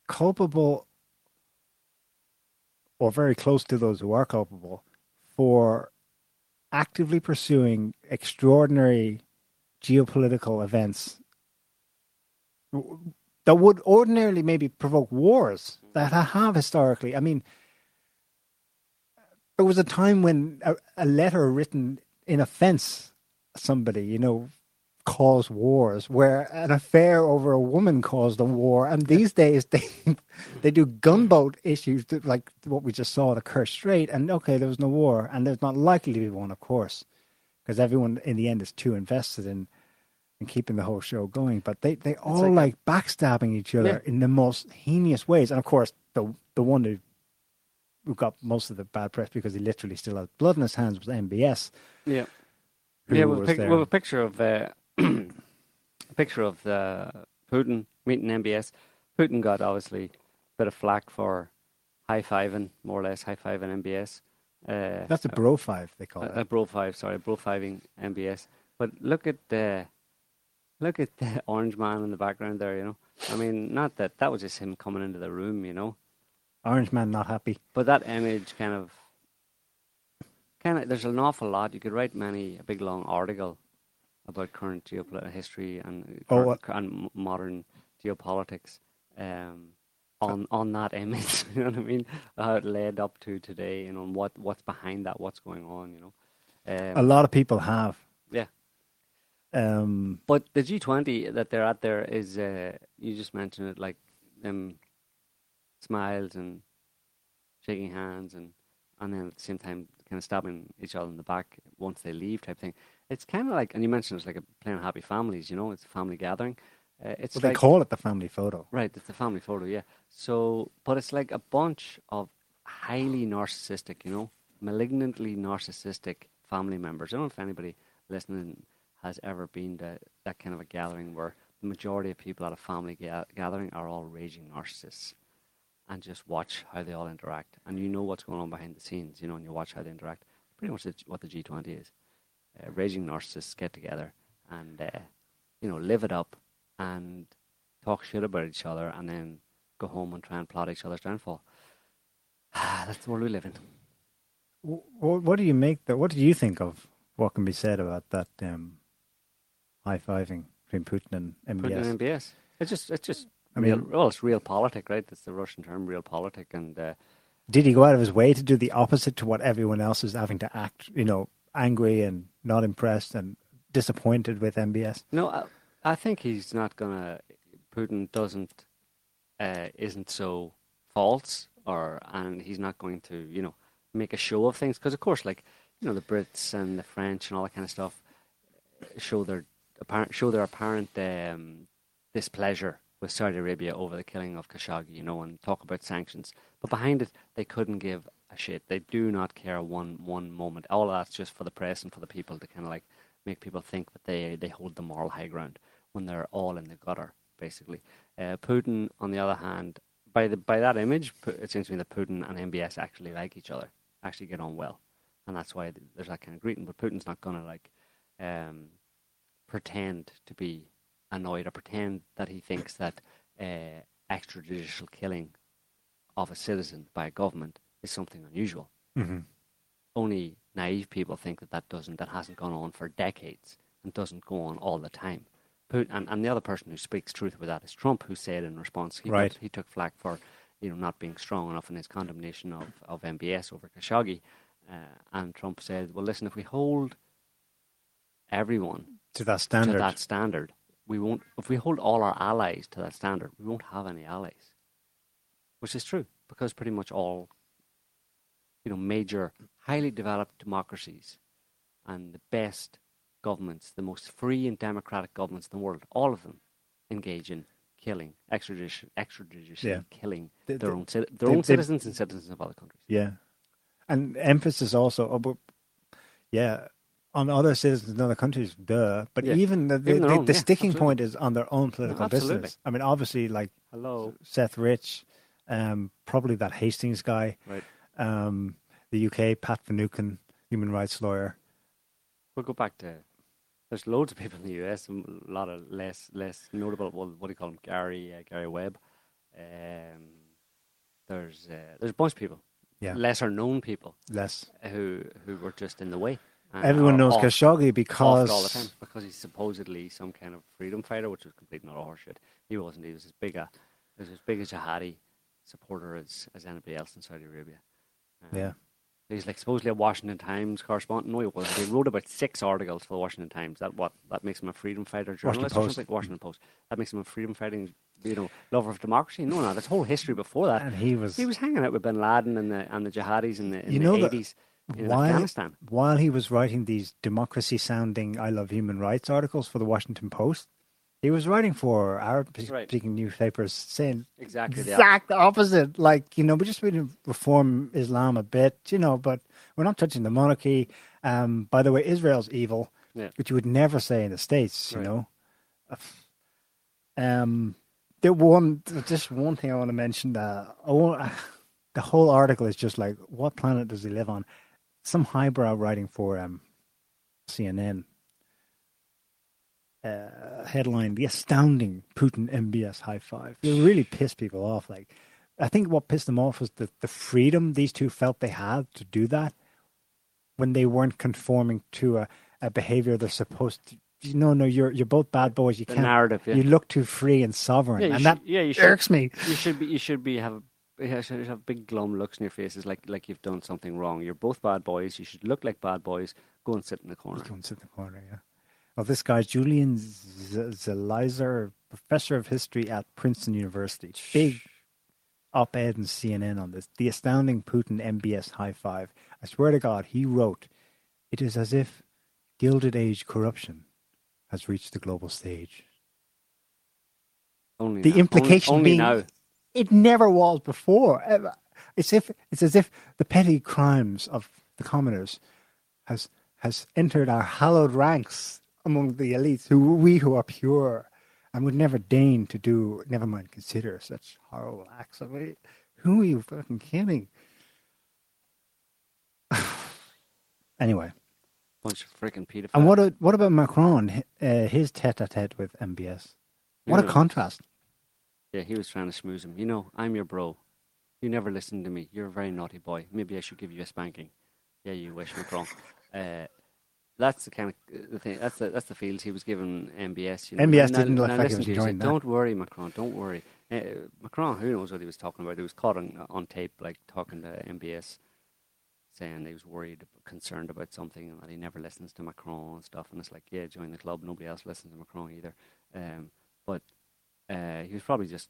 culpable or very close to those who are culpable for actively pursuing extraordinary geopolitical events that would ordinarily maybe provoke wars that have historically. I mean, there was a time when a, a letter written in offense somebody, you know, cause wars, where an affair over a woman caused a war. And these days (laughs) they they do gunboat issues like what we just saw at the Kerch Strait. And okay, there was no war, and there's not likely to be one, of course, because everyone in the end is too invested in in keeping the whole show going. But they they all like, like, backstabbing each other Yeah. in the most heinous ways. And of course, the the one who who got most of the bad press because he literally still had blood in his hands was MBS. Yeah. Yeah, with, pic- with a picture of uh, a (clears throat) picture of the Putin meeting MBS. Putin got obviously a bit of flack for high fiving, more or less high fiving MBS. Uh, That's a bro five they call a, it. A bro five, sorry, bro fiving MBS. But look at the look at the (laughs) orange man in the background there. You know, I mean, not that that was just him coming into the room. You know, orange man not happy. But that image kind of kind of there's an awful lot. You could write many a big long article about current geopolitical history and oh, and modern geopolitics um, on on that (laughs) image. you know what I mean? How it led up to today, you know, and what what's behind that, what's going on. You know, um, a lot of people have. Yeah. Um, but the G20 that they're at there is, uh, you just mentioned it, like them smiles and shaking hands and and then at the same time kind of stabbing each other in the back once they leave type thing. It's kind of like, and you mentioned it's like a playing happy families, you know, it's a family gathering. Uh, it's well, like, they call it the family photo. Right, it's the family photo, yeah. So, but it's like a bunch of highly narcissistic, you know, malignantly narcissistic family members. I don't know if anybody listening has ever been to that kind of a gathering where the majority of people at a family ga- gathering are all raging narcissists and just watch how they all interact. And you know what's going on behind the scenes, you know, and you watch how they interact. Pretty much what the G20 is. Uh, raging narcissists get together and, uh, you know, live it up and talk shit about each other and then go home and try and plot each other's downfall. (sighs) That's the world we live in. What, what do you make that? What do you think of what can be said about that um, high fiving between Putin and MBS? Putin and MBS. It's just, it's just I mean, real, well, it's realpolitik, right? It's the Russian term, realpolitik, and uh, did he go out of his way to do the opposite to what everyone else is having to act? You know, angry and not impressed and disappointed with MBS. No, I, I think he's not gonna. Putin doesn't uh, isn't so false, or and he's not going to you know make a show of things because of course, like you know, the Brits and the French and all that kind of stuff show their apparent show their apparent um, displeasure with Saudi Arabia over the killing of Khashoggi, you know, and talk about sanctions. But behind it, they couldn't give a shit. They do not care one one moment. All that's just for the press and for the people to kind of like make people think that they they hold the moral high ground when they're all in the gutter, basically. Uh, Putin, on the other hand, by the by that image, it seems to me that Putin and MBS actually like each other, actually get on well, and that's why there's that kind of greeting. But Putin's not gonna like um, pretend to be annoyed or pretend that he thinks that uh, extrajudicial killing of a citizen by a government is something unusual. Mm-hmm. Only naive people think that that doesn't, that hasn't gone on for decades and doesn't go on all the time. And, and the other person who speaks truth with that is Trump, who said in response, he, right. took, he took flack for you know, not being strong enough in his condemnation of, of MBS over Khashoggi. Uh, and Trump said, well, listen, if we hold everyone to that standard, to that standard we won't, if we hold all our allies to that standard, we won't have any allies. Which is true, because pretty much all, you know, major, highly developed democracies and the best governments, the most free and democratic governments in the world, all of them engage in killing, extradition, extradition, yeah. killing the, their the, own their they, own citizens they, and citizens of other countries. Yeah, and emphasis also, oh, about, yeah, on other citizens in other countries, duh. But yeah. even the, the, even the, own, the yeah, sticking absolutely. point is on their own political no, business. I mean, obviously, like hello Seth Rich, um, probably that Hastings guy, right? Um, the UK Pat Finucane, human rights lawyer. We'll go back to. There's loads of people in the US, a lot of less less notable. Well, what do you call him? Gary uh, Gary Webb. Um, there's uh, there's a bunch of people, yeah, lesser known people, less who who were just in the way. Everyone knows off, Khashoggi because all the time because he's supposedly some kind of freedom fighter, which was completely not horseshit. He wasn't. He was as big a, he was as big a jihadi supporter as, as anybody else in Saudi Arabia. Um, yeah. He's like supposedly a Washington Times correspondent. No, he wasn't. He wrote about six articles for the Washington Times. That what that makes him a freedom fighter journalist Washington or something. Washington Post. That makes him a freedom fighting, you know, lover of democracy. No, no, there's whole history before that. And he was he was hanging out with Bin Laden and the and the jihadis in the in you the eighties while, Afghanistan. While he was writing these democracy sounding I love human rights articles for the Washington Post, he was writing for Arab speaking right. newspapers saying exactly the exact opposite. Like, you know, we just need to reform Islam a bit, you know, but we're not touching the monarchy. Um, by the way, Israel's evil, yeah. which you would never say in the States, you right. know. Um, the one, just one thing I want to mention. Uh, I want, the whole article is just like, what planet does he live on? Some highbrow writing for um, CNN. Uh, headline: The astounding Putin MBS high five. It really pissed people off. Like, I think what pissed them off was the the freedom these two felt they had to do that when they weren't conforming to a, a behavior they're supposed to. No, no, you're you're both bad boys. You The can't. narrative, yeah. You look too free and sovereign, yeah, you and should, that yeah, you should, me. you should be, you should be have, you should have big glum looks in your faces, like like you've done something wrong. You're both bad boys. You should look like bad boys. Go and sit in the corner. Go and sit in the corner, yeah. Well, this guy, Julian Zelizer, professor of history at Princeton University. Big op ed in CNN on this. The astounding Putin MBS high five. I swear to God, he wrote, It is as if Gilded Age corruption has reached the global stage. Only The now. Only- implication only, being- now. It never was before. ever. It's if it's as if the petty crimes of the commoners has has entered our hallowed ranks among the elites, who we who are pure and would never deign to do, never mind consider such horrible acts. I mean, who are you fucking kidding? (sighs) anyway, Bunch of freaking pedophiles. and what what about Macron? Uh, his tete-a-tete with MBS. What a contrast! Yeah, he was trying to schmooze him. You know, I'm your bro. You never listen to me. You're a very naughty boy. Maybe I should give you a spanking. Yeah, you wish, Macron. (laughs) uh, that's the kind of the thing. That's the that's the feels he was given MBS. You know. MBS didn't look like he was he enjoying said, that. Don't worry, Macron. Don't worry. Uh, Macron, who knows what he was talking about? He was caught on on tape, like talking to MBS, saying he was worried, concerned about something, and that he never listens to Macron and stuff. And it's like, yeah, join the club. Nobody else listens to Macron either. Um, but uh, he was probably just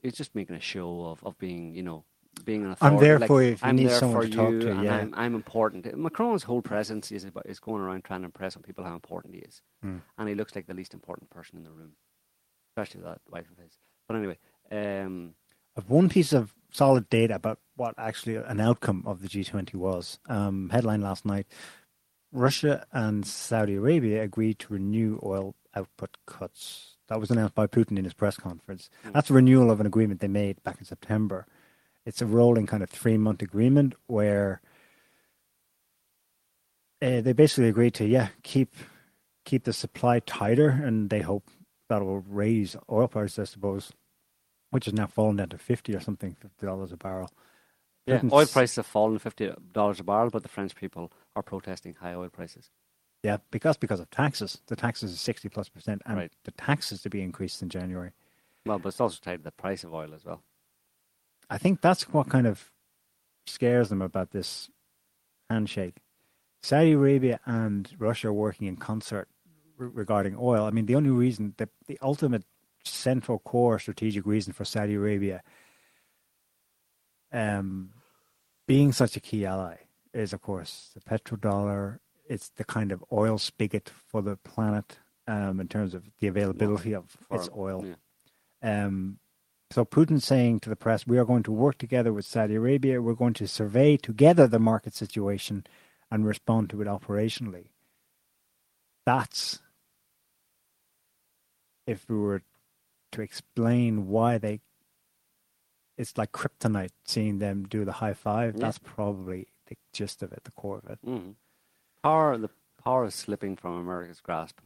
he was just making a show of, of being, you know, being an authority. I'm there like, for you if you I'm need there someone for to talk you, to. Yeah, I'm, I'm important. Macron's whole presence is about, is going around trying to impress on people how important he is, Hmm. and he looks like the least important person in the room, especially that wife of his. But anyway, um, I've one piece of solid data about what actually an outcome of the G20 was. Um, headline last night Russia and Saudi Arabia agreed to renew oil output cuts. That was announced by Putin in his press conference. Mm. That's a renewal of an agreement they made back in September. It's a rolling kind of three month agreement where uh, they basically agreed to, yeah, keep keep the supply tighter, and they hope that will raise oil prices, I suppose which has now fallen down to 50 or something, $50 a barrel. yeah, Britain's- oil prices have fallen fifty dollars a barrel, but the French people are protesting high oil prices. Yeah, because because of taxes. The taxes is 60 plus percent, and Right. the taxes to be increased in January. Well, but it's also tied to the price of oil as well. I think that's what kind of scares them about this handshake. Saudi Arabia and Russia are working in concert re- regarding oil. I mean, the only reason, the, the ultimate central core strategic reason for Saudi Arabia um, being such a key ally is, of course, the petrodollar. It's the kind of oil spigot for the planet um, in terms of the availability of its oil. yeah. Um, so Putin's saying to the press, we are going to work together with Saudi Arabia. We're going to survey together the market situation and respond to it operationally. That's if we were to explain why they it's like kryptonite seeing them do the high five. Yeah. That's probably the gist of it, the core of it. Mm. Power, the power is slipping from America's grasp.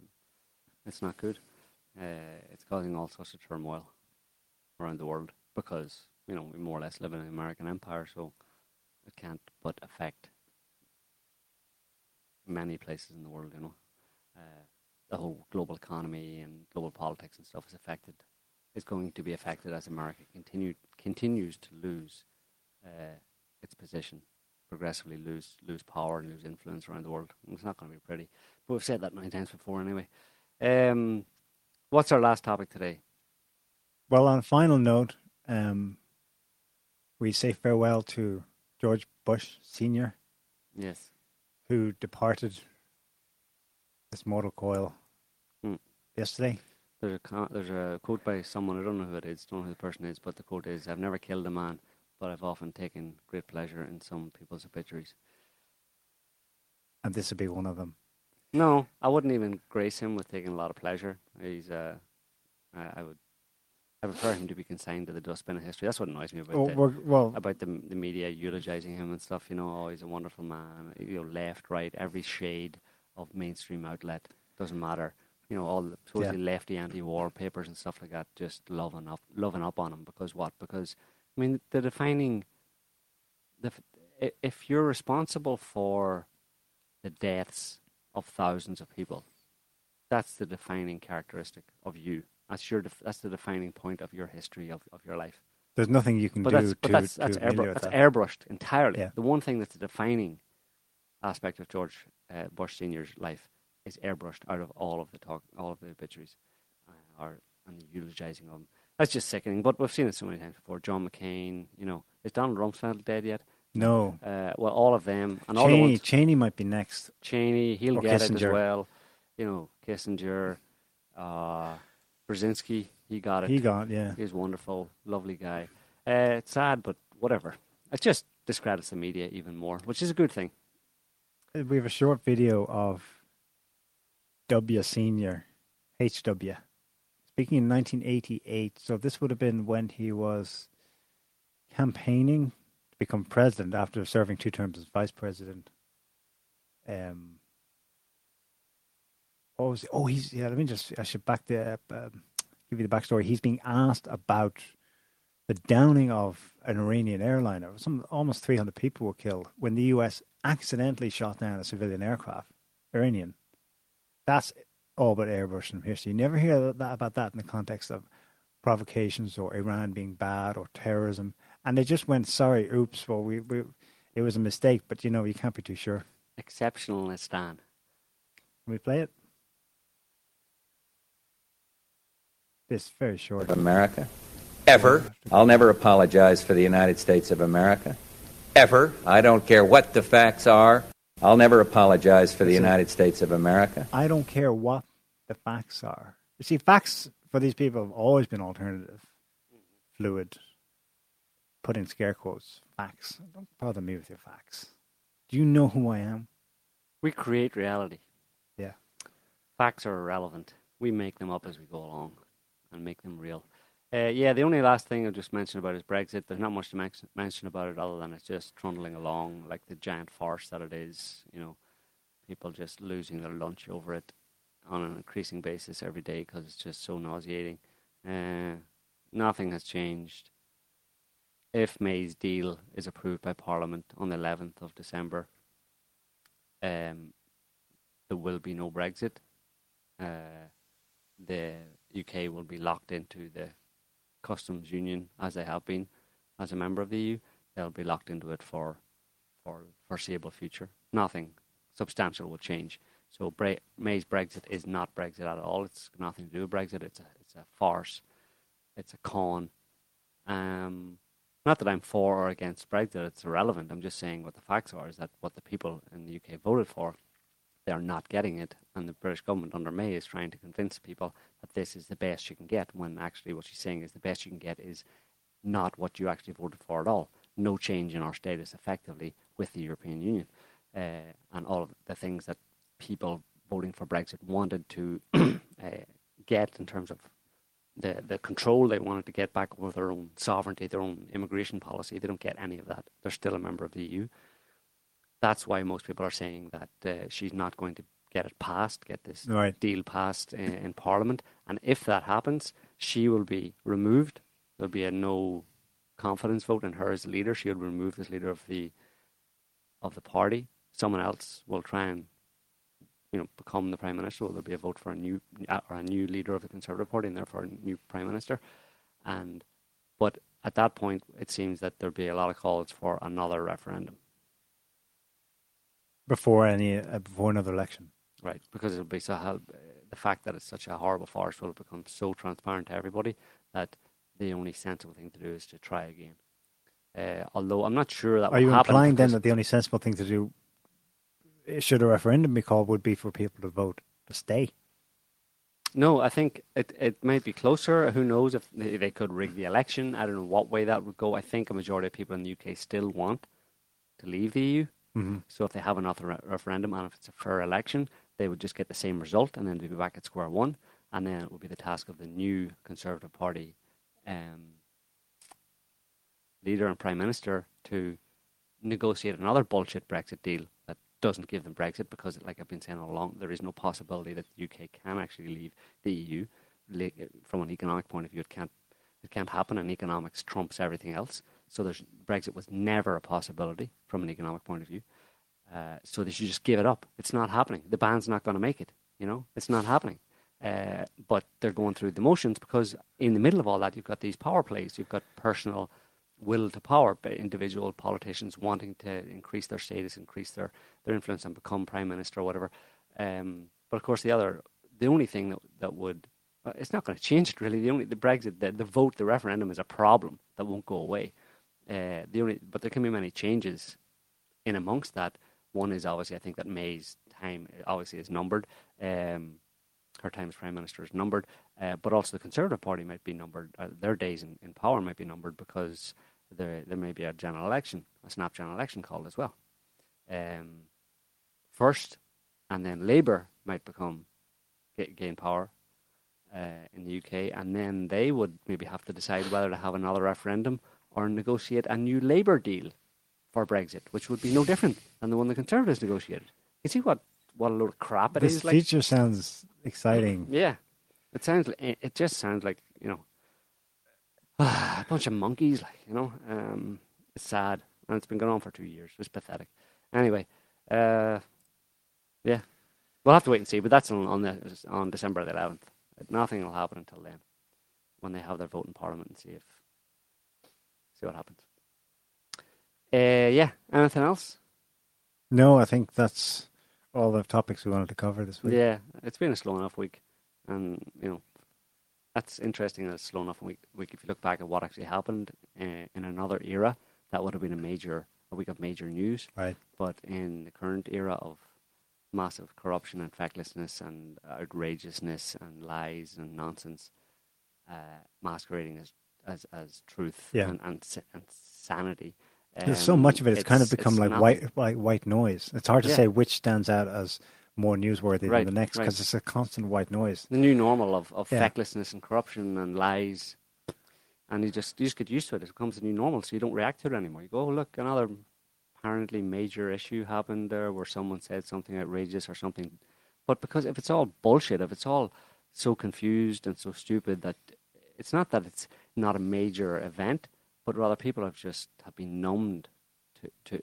It's not good. Uh, it's causing all sorts of turmoil around the world because you know we more or less live in an American empire, so it can't but affect many places in the world. You know, uh, the whole global economy and global politics and stuff is affected. Is going to be affected as America continue continues to lose uh, its position progressively lose lose power and lose influence around the world. It's not going to be pretty. But we've said that nine times before anyway. Um, what's our last topic today? Well, on a final note, um, we say farewell to George Bush Sr., Yes. who departed this mortal coil Hmm. yesterday. There's a there's a quote by someone I don't know who it is, don't know who the person is, but the quote is, "I've never killed a man, but I've often taken great pleasure in some people's obituaries." and this would be one of them. No, I wouldn't even grace him with taking a lot of pleasure. He's uh, Uh, I would. I prefer him to be consigned to the dustbin of history. That's what annoys me about Oh, the, well, about the the media eulogizing him and stuff. You know, oh, he's a wonderful man. You know, left, right, every shade of mainstream outlet doesn't matter. You know, all the supposedly lefty anti-war papers and stuff like that, just loving up, loving up on him because what? Because I mean, the defining, the if you're responsible for the deaths of thousands of people, that's the defining characteristic of you. That's your. Def- that's the defining point of your history of, of your life there's nothing you can but do that's to, but that's that's, to airbru- that's that. airbrushed entirely. Yeah. The one thing that's a defining aspect of George uh, Bush Senior's life is airbrushed out of all of the talk, all of the obituaries, uh, or and the eulogizing of him. That's just sickening. But we've seen it so many times before. John McCain, you know, is Donald Rumsfeld dead yet? no, Uh, well, all of them and all the Cheney, ones. Cheney might be next. Cheney, he'll Or get it as well. You know, Kissinger, uh, Brzezinski, he got it. He got yeah. He's wonderful, lovely guy. Uh, it's sad, but whatever. It just discredits the media even more, which is a good thing. Uh, We have a short video of W Senior, HW, speaking in 1988. So this would have been when he was campaigning to become president after serving two terms as vice president. Um. Was? Oh, he's yeah. Let me just. I should back the up, um, give you the backstory. He's being asked about the downing of an Iranian airliner. Some almost 300 people were killed when the U.S. accidentally shot down a civilian aircraft, Iranian. That's all but airbrushing from history. You never hear that, about that in the context of provocations or Iran being bad or terrorism. And they just went, sorry, oops, well, we, we, it was a mistake, but you know, you can't be too sure. Exceptional as Stan. Can we play it? This very short. of America. Ever. I'll never apologize for the United States of America. Ever. I don't care what the facts are. I'll never apologize for the United States of America. I don't care what the facts are. You see, facts for these people have always been alternative, fluid, put in scare quotes, facts. Don't bother me with your facts. Do you know who I am? We create reality. Yeah. Facts are irrelevant. We make them up as we go along and make them real. Uh, yeah, the only last thing I'll just mention about is Brexit. There's not much to mention, mention about it other than it's just trundling along like the giant farce that it is. You know, people just losing their lunch over it on an increasing basis every day because it's just so nauseating. Uh, nothing has changed. If May's deal is approved by Parliament on the 11th of December, um, there will be no Brexit. Uh, the UK will be locked into the customs union as they have been as a member of the EU. They'll be locked into it for for foreseeable future. Nothing substantial will change. So Bre- May's Brexit is not Brexit at all. It's nothing to do with Brexit. It's a it's a farce. It's a con. Um, not that I'm for or against Brexit. It's irrelevant. I'm just saying what the facts are. Is that what the people in the UK voted for? They are not getting it, and the British government under May is trying to convince people that this is the best you can get. When actually, what she's saying is the best you can get is not what you actually voted for at all. No change in our status effectively with the European Union, uh, and all of the things that people voting for Brexit wanted to (clears throat) uh, get in terms of the the control they wanted to get back over their own sovereignty, their own immigration policy. They don't get any of that. They're still a member of the EU. That's why most people are saying that uh, she's not going to get it passed, get this Right. deal passed in, in Parliament. And if that happens, she will be removed. There'll be a no confidence vote in her as leader. She will be removed as leader of the of the party. Someone else will try and you know become the prime minister. Will there be a vote for a new uh, or a new leader of the Conservative Party and therefore a new prime minister? And but at that point, it seems that there'll be a lot of calls for another referendum. Before any, uh, before another election. Right, because it'll be so hel- the fact that it's such a horrible farce will become so transparent to everybody that the only sensible thing to do is to try again. Uh, although I'm not sure that Are you implying then that the only sensible thing to do, should a referendum be called, would be for people to vote to stay? No, I think it it might be closer. Who knows if they, they could rig the election? I don't know what way that would go. I think a majority of people in the UK still want to leave the EU. Mm-hmm. So if they have another re- referendum and if it's a fair election, they would just get the same result and then they'd be back at square one. and then it would be the task of the new Conservative Party um, leader and prime minister to negotiate another bullshit Brexit deal that doesn't give them Brexit because, like I've been saying all along, there is no possibility that the UK can actually leave the EU. From an economic point of view, it can't it can't happen, and economics trumps everything else. So Brexit was never a possibility from an economic point of view. Uh, so they should just give it up. It's not happening. The band's not going to make it. You know, it's not happening. Uh, but they're going through the motions because in the middle of all that, you've got these power plays. You've got personal will to power, individual politicians wanting to increase their status, increase their, their influence, and become prime minister or whatever. Um, but of course, the other, the only thing that that would, uh, it's not going to change it really. The only the Brexit, the, the vote, the referendum is a problem that won't go away. Uh, the only, but there can be many changes in amongst that. One is obviously, I think that May's time obviously is numbered. Um, her time as prime minister is numbered, uh, but also the Conservative Party might be numbered. Uh, their days in, in power might be numbered because there there may be a general election, a snap general election called as well. Um, first, and then Labour might become gain power uh, in the UK, and then they would maybe have to decide whether to have another referendum or negotiate a new Labour deal for Brexit, which would be no different than the one the Conservatives negotiated. You see what what a load of crap it this is. This future like, sounds exciting. Yeah, it sounds. It just sounds like you know (sighs) a bunch of monkeys. Like you know, um, it's sad, and it's been going on for two years. It's pathetic. Anyway, uh, yeah, we'll have to wait and see. But that's on on, the, on December the eleventh. Nothing will happen until then, when they have their vote in Parliament and see if see what happens. Uh, yeah. Anything else? No, I think that's all the topics we wanted to cover this week. Yeah, it's been a slow enough week, and you know, that's interesting. That it's slow enough if you look back at what actually happened uh, in another era, that would have been a major a week of major news. Right. But in the current era of massive corruption and fecklessness and outrageousness and lies and nonsense, uh, masquerading as as, as truth yeah. and, and, and sanity. There's so much of it; it's, it's kind of become like white, white, white noise. It's hard to yeah. say which stands out as more newsworthy right, than the next because right. it's a constant white noise. The new normal of, of yeah. fecklessness and corruption and lies, and you just you just get used to it. It becomes a new normal, so you don't react to it anymore. You go, oh, look, another apparently major issue happened there where someone said something outrageous or something. But because if it's all bullshit, if it's all so confused and so stupid that it's not that it's not a major event, but rather people have just have been numbed to to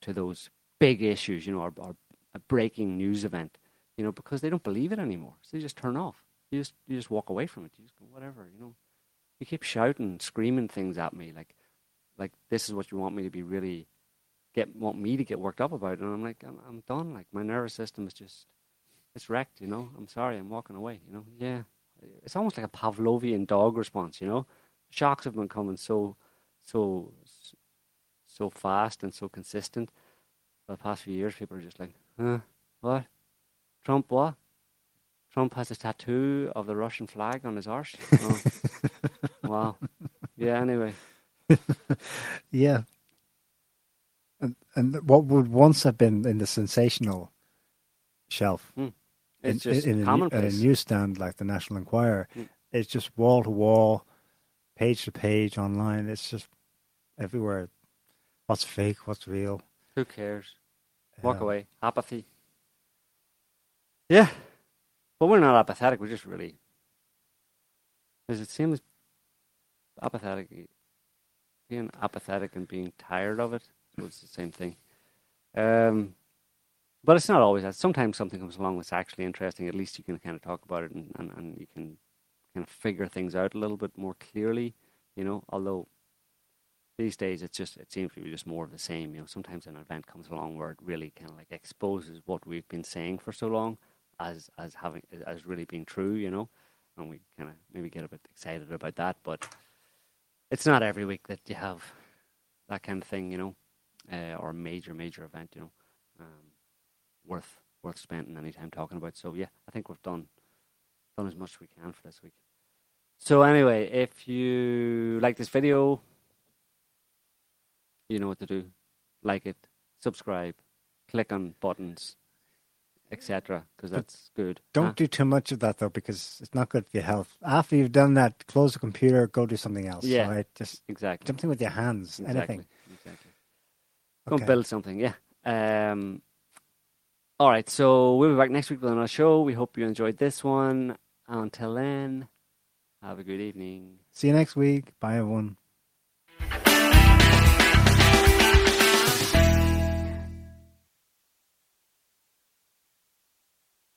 to those big issues, you know, or, or a breaking news event, you know, because they don't believe it anymore. So they just turn off. You just you just walk away from it. You just go whatever, you know. You keep shouting, screaming things at me like like this is what you want me to be really get want me to get worked up about, and I'm like I'm, I'm done. Like my nervous system is just it's wrecked. You know. I'm sorry. I'm walking away. You know. Yeah. It's almost like a Pavlovian dog response. You know shocks have been coming so, so, so fast and so consistent. For the past few years, people are just like, huh, what? Trump what? Trump has a tattoo of the Russian flag on his arse. Oh. (laughs) wow. Yeah. Anyway. (laughs) yeah. And and what would once have been in the sensational shelf, mm. it's in, just in, in, a, a newsstand like the National Enquirer, mm. it's just wall to wall page to page online. It's just everywhere. What's fake? What's real? Who cares? Walk away. Apathy. Yeah. But we're not apathetic. We're just really. Does it seem apathetic? Being apathetic and being tired of it was the same thing. Um, but it's not always that. Sometimes something comes along that's actually interesting. At least you can kind of talk about it and, and, and you can kind of figure things out a little bit more clearly, you know. Although these days it's just it seems to be just more of the same, you know. Sometimes an event comes along where it really kind of like exposes what we've been saying for so long as as having as really being true, you know, and we kind of maybe get a bit excited about that, but it's not every week that you have that kind of thing, you know, uh, or a major major event, you know, um, worth worth spending any time talking about. So yeah, I think we've done done as much as we can for this week. So anyway, if you like this video, you know what to do. Like it, subscribe, click on buttons, etc. Because that's good. Don't Huh? do too much of that though, because it's not good for your health. After you've done that, close the computer, go do something else. Yeah. Right? Just exactly. something with your hands. Exactly. Anything. Exactly. Go Okay. build something. Yeah. Um. All right. So we'll be back next week with another show. We hope you enjoyed this one. Until then, have a good evening. See you next week. Bye everyone.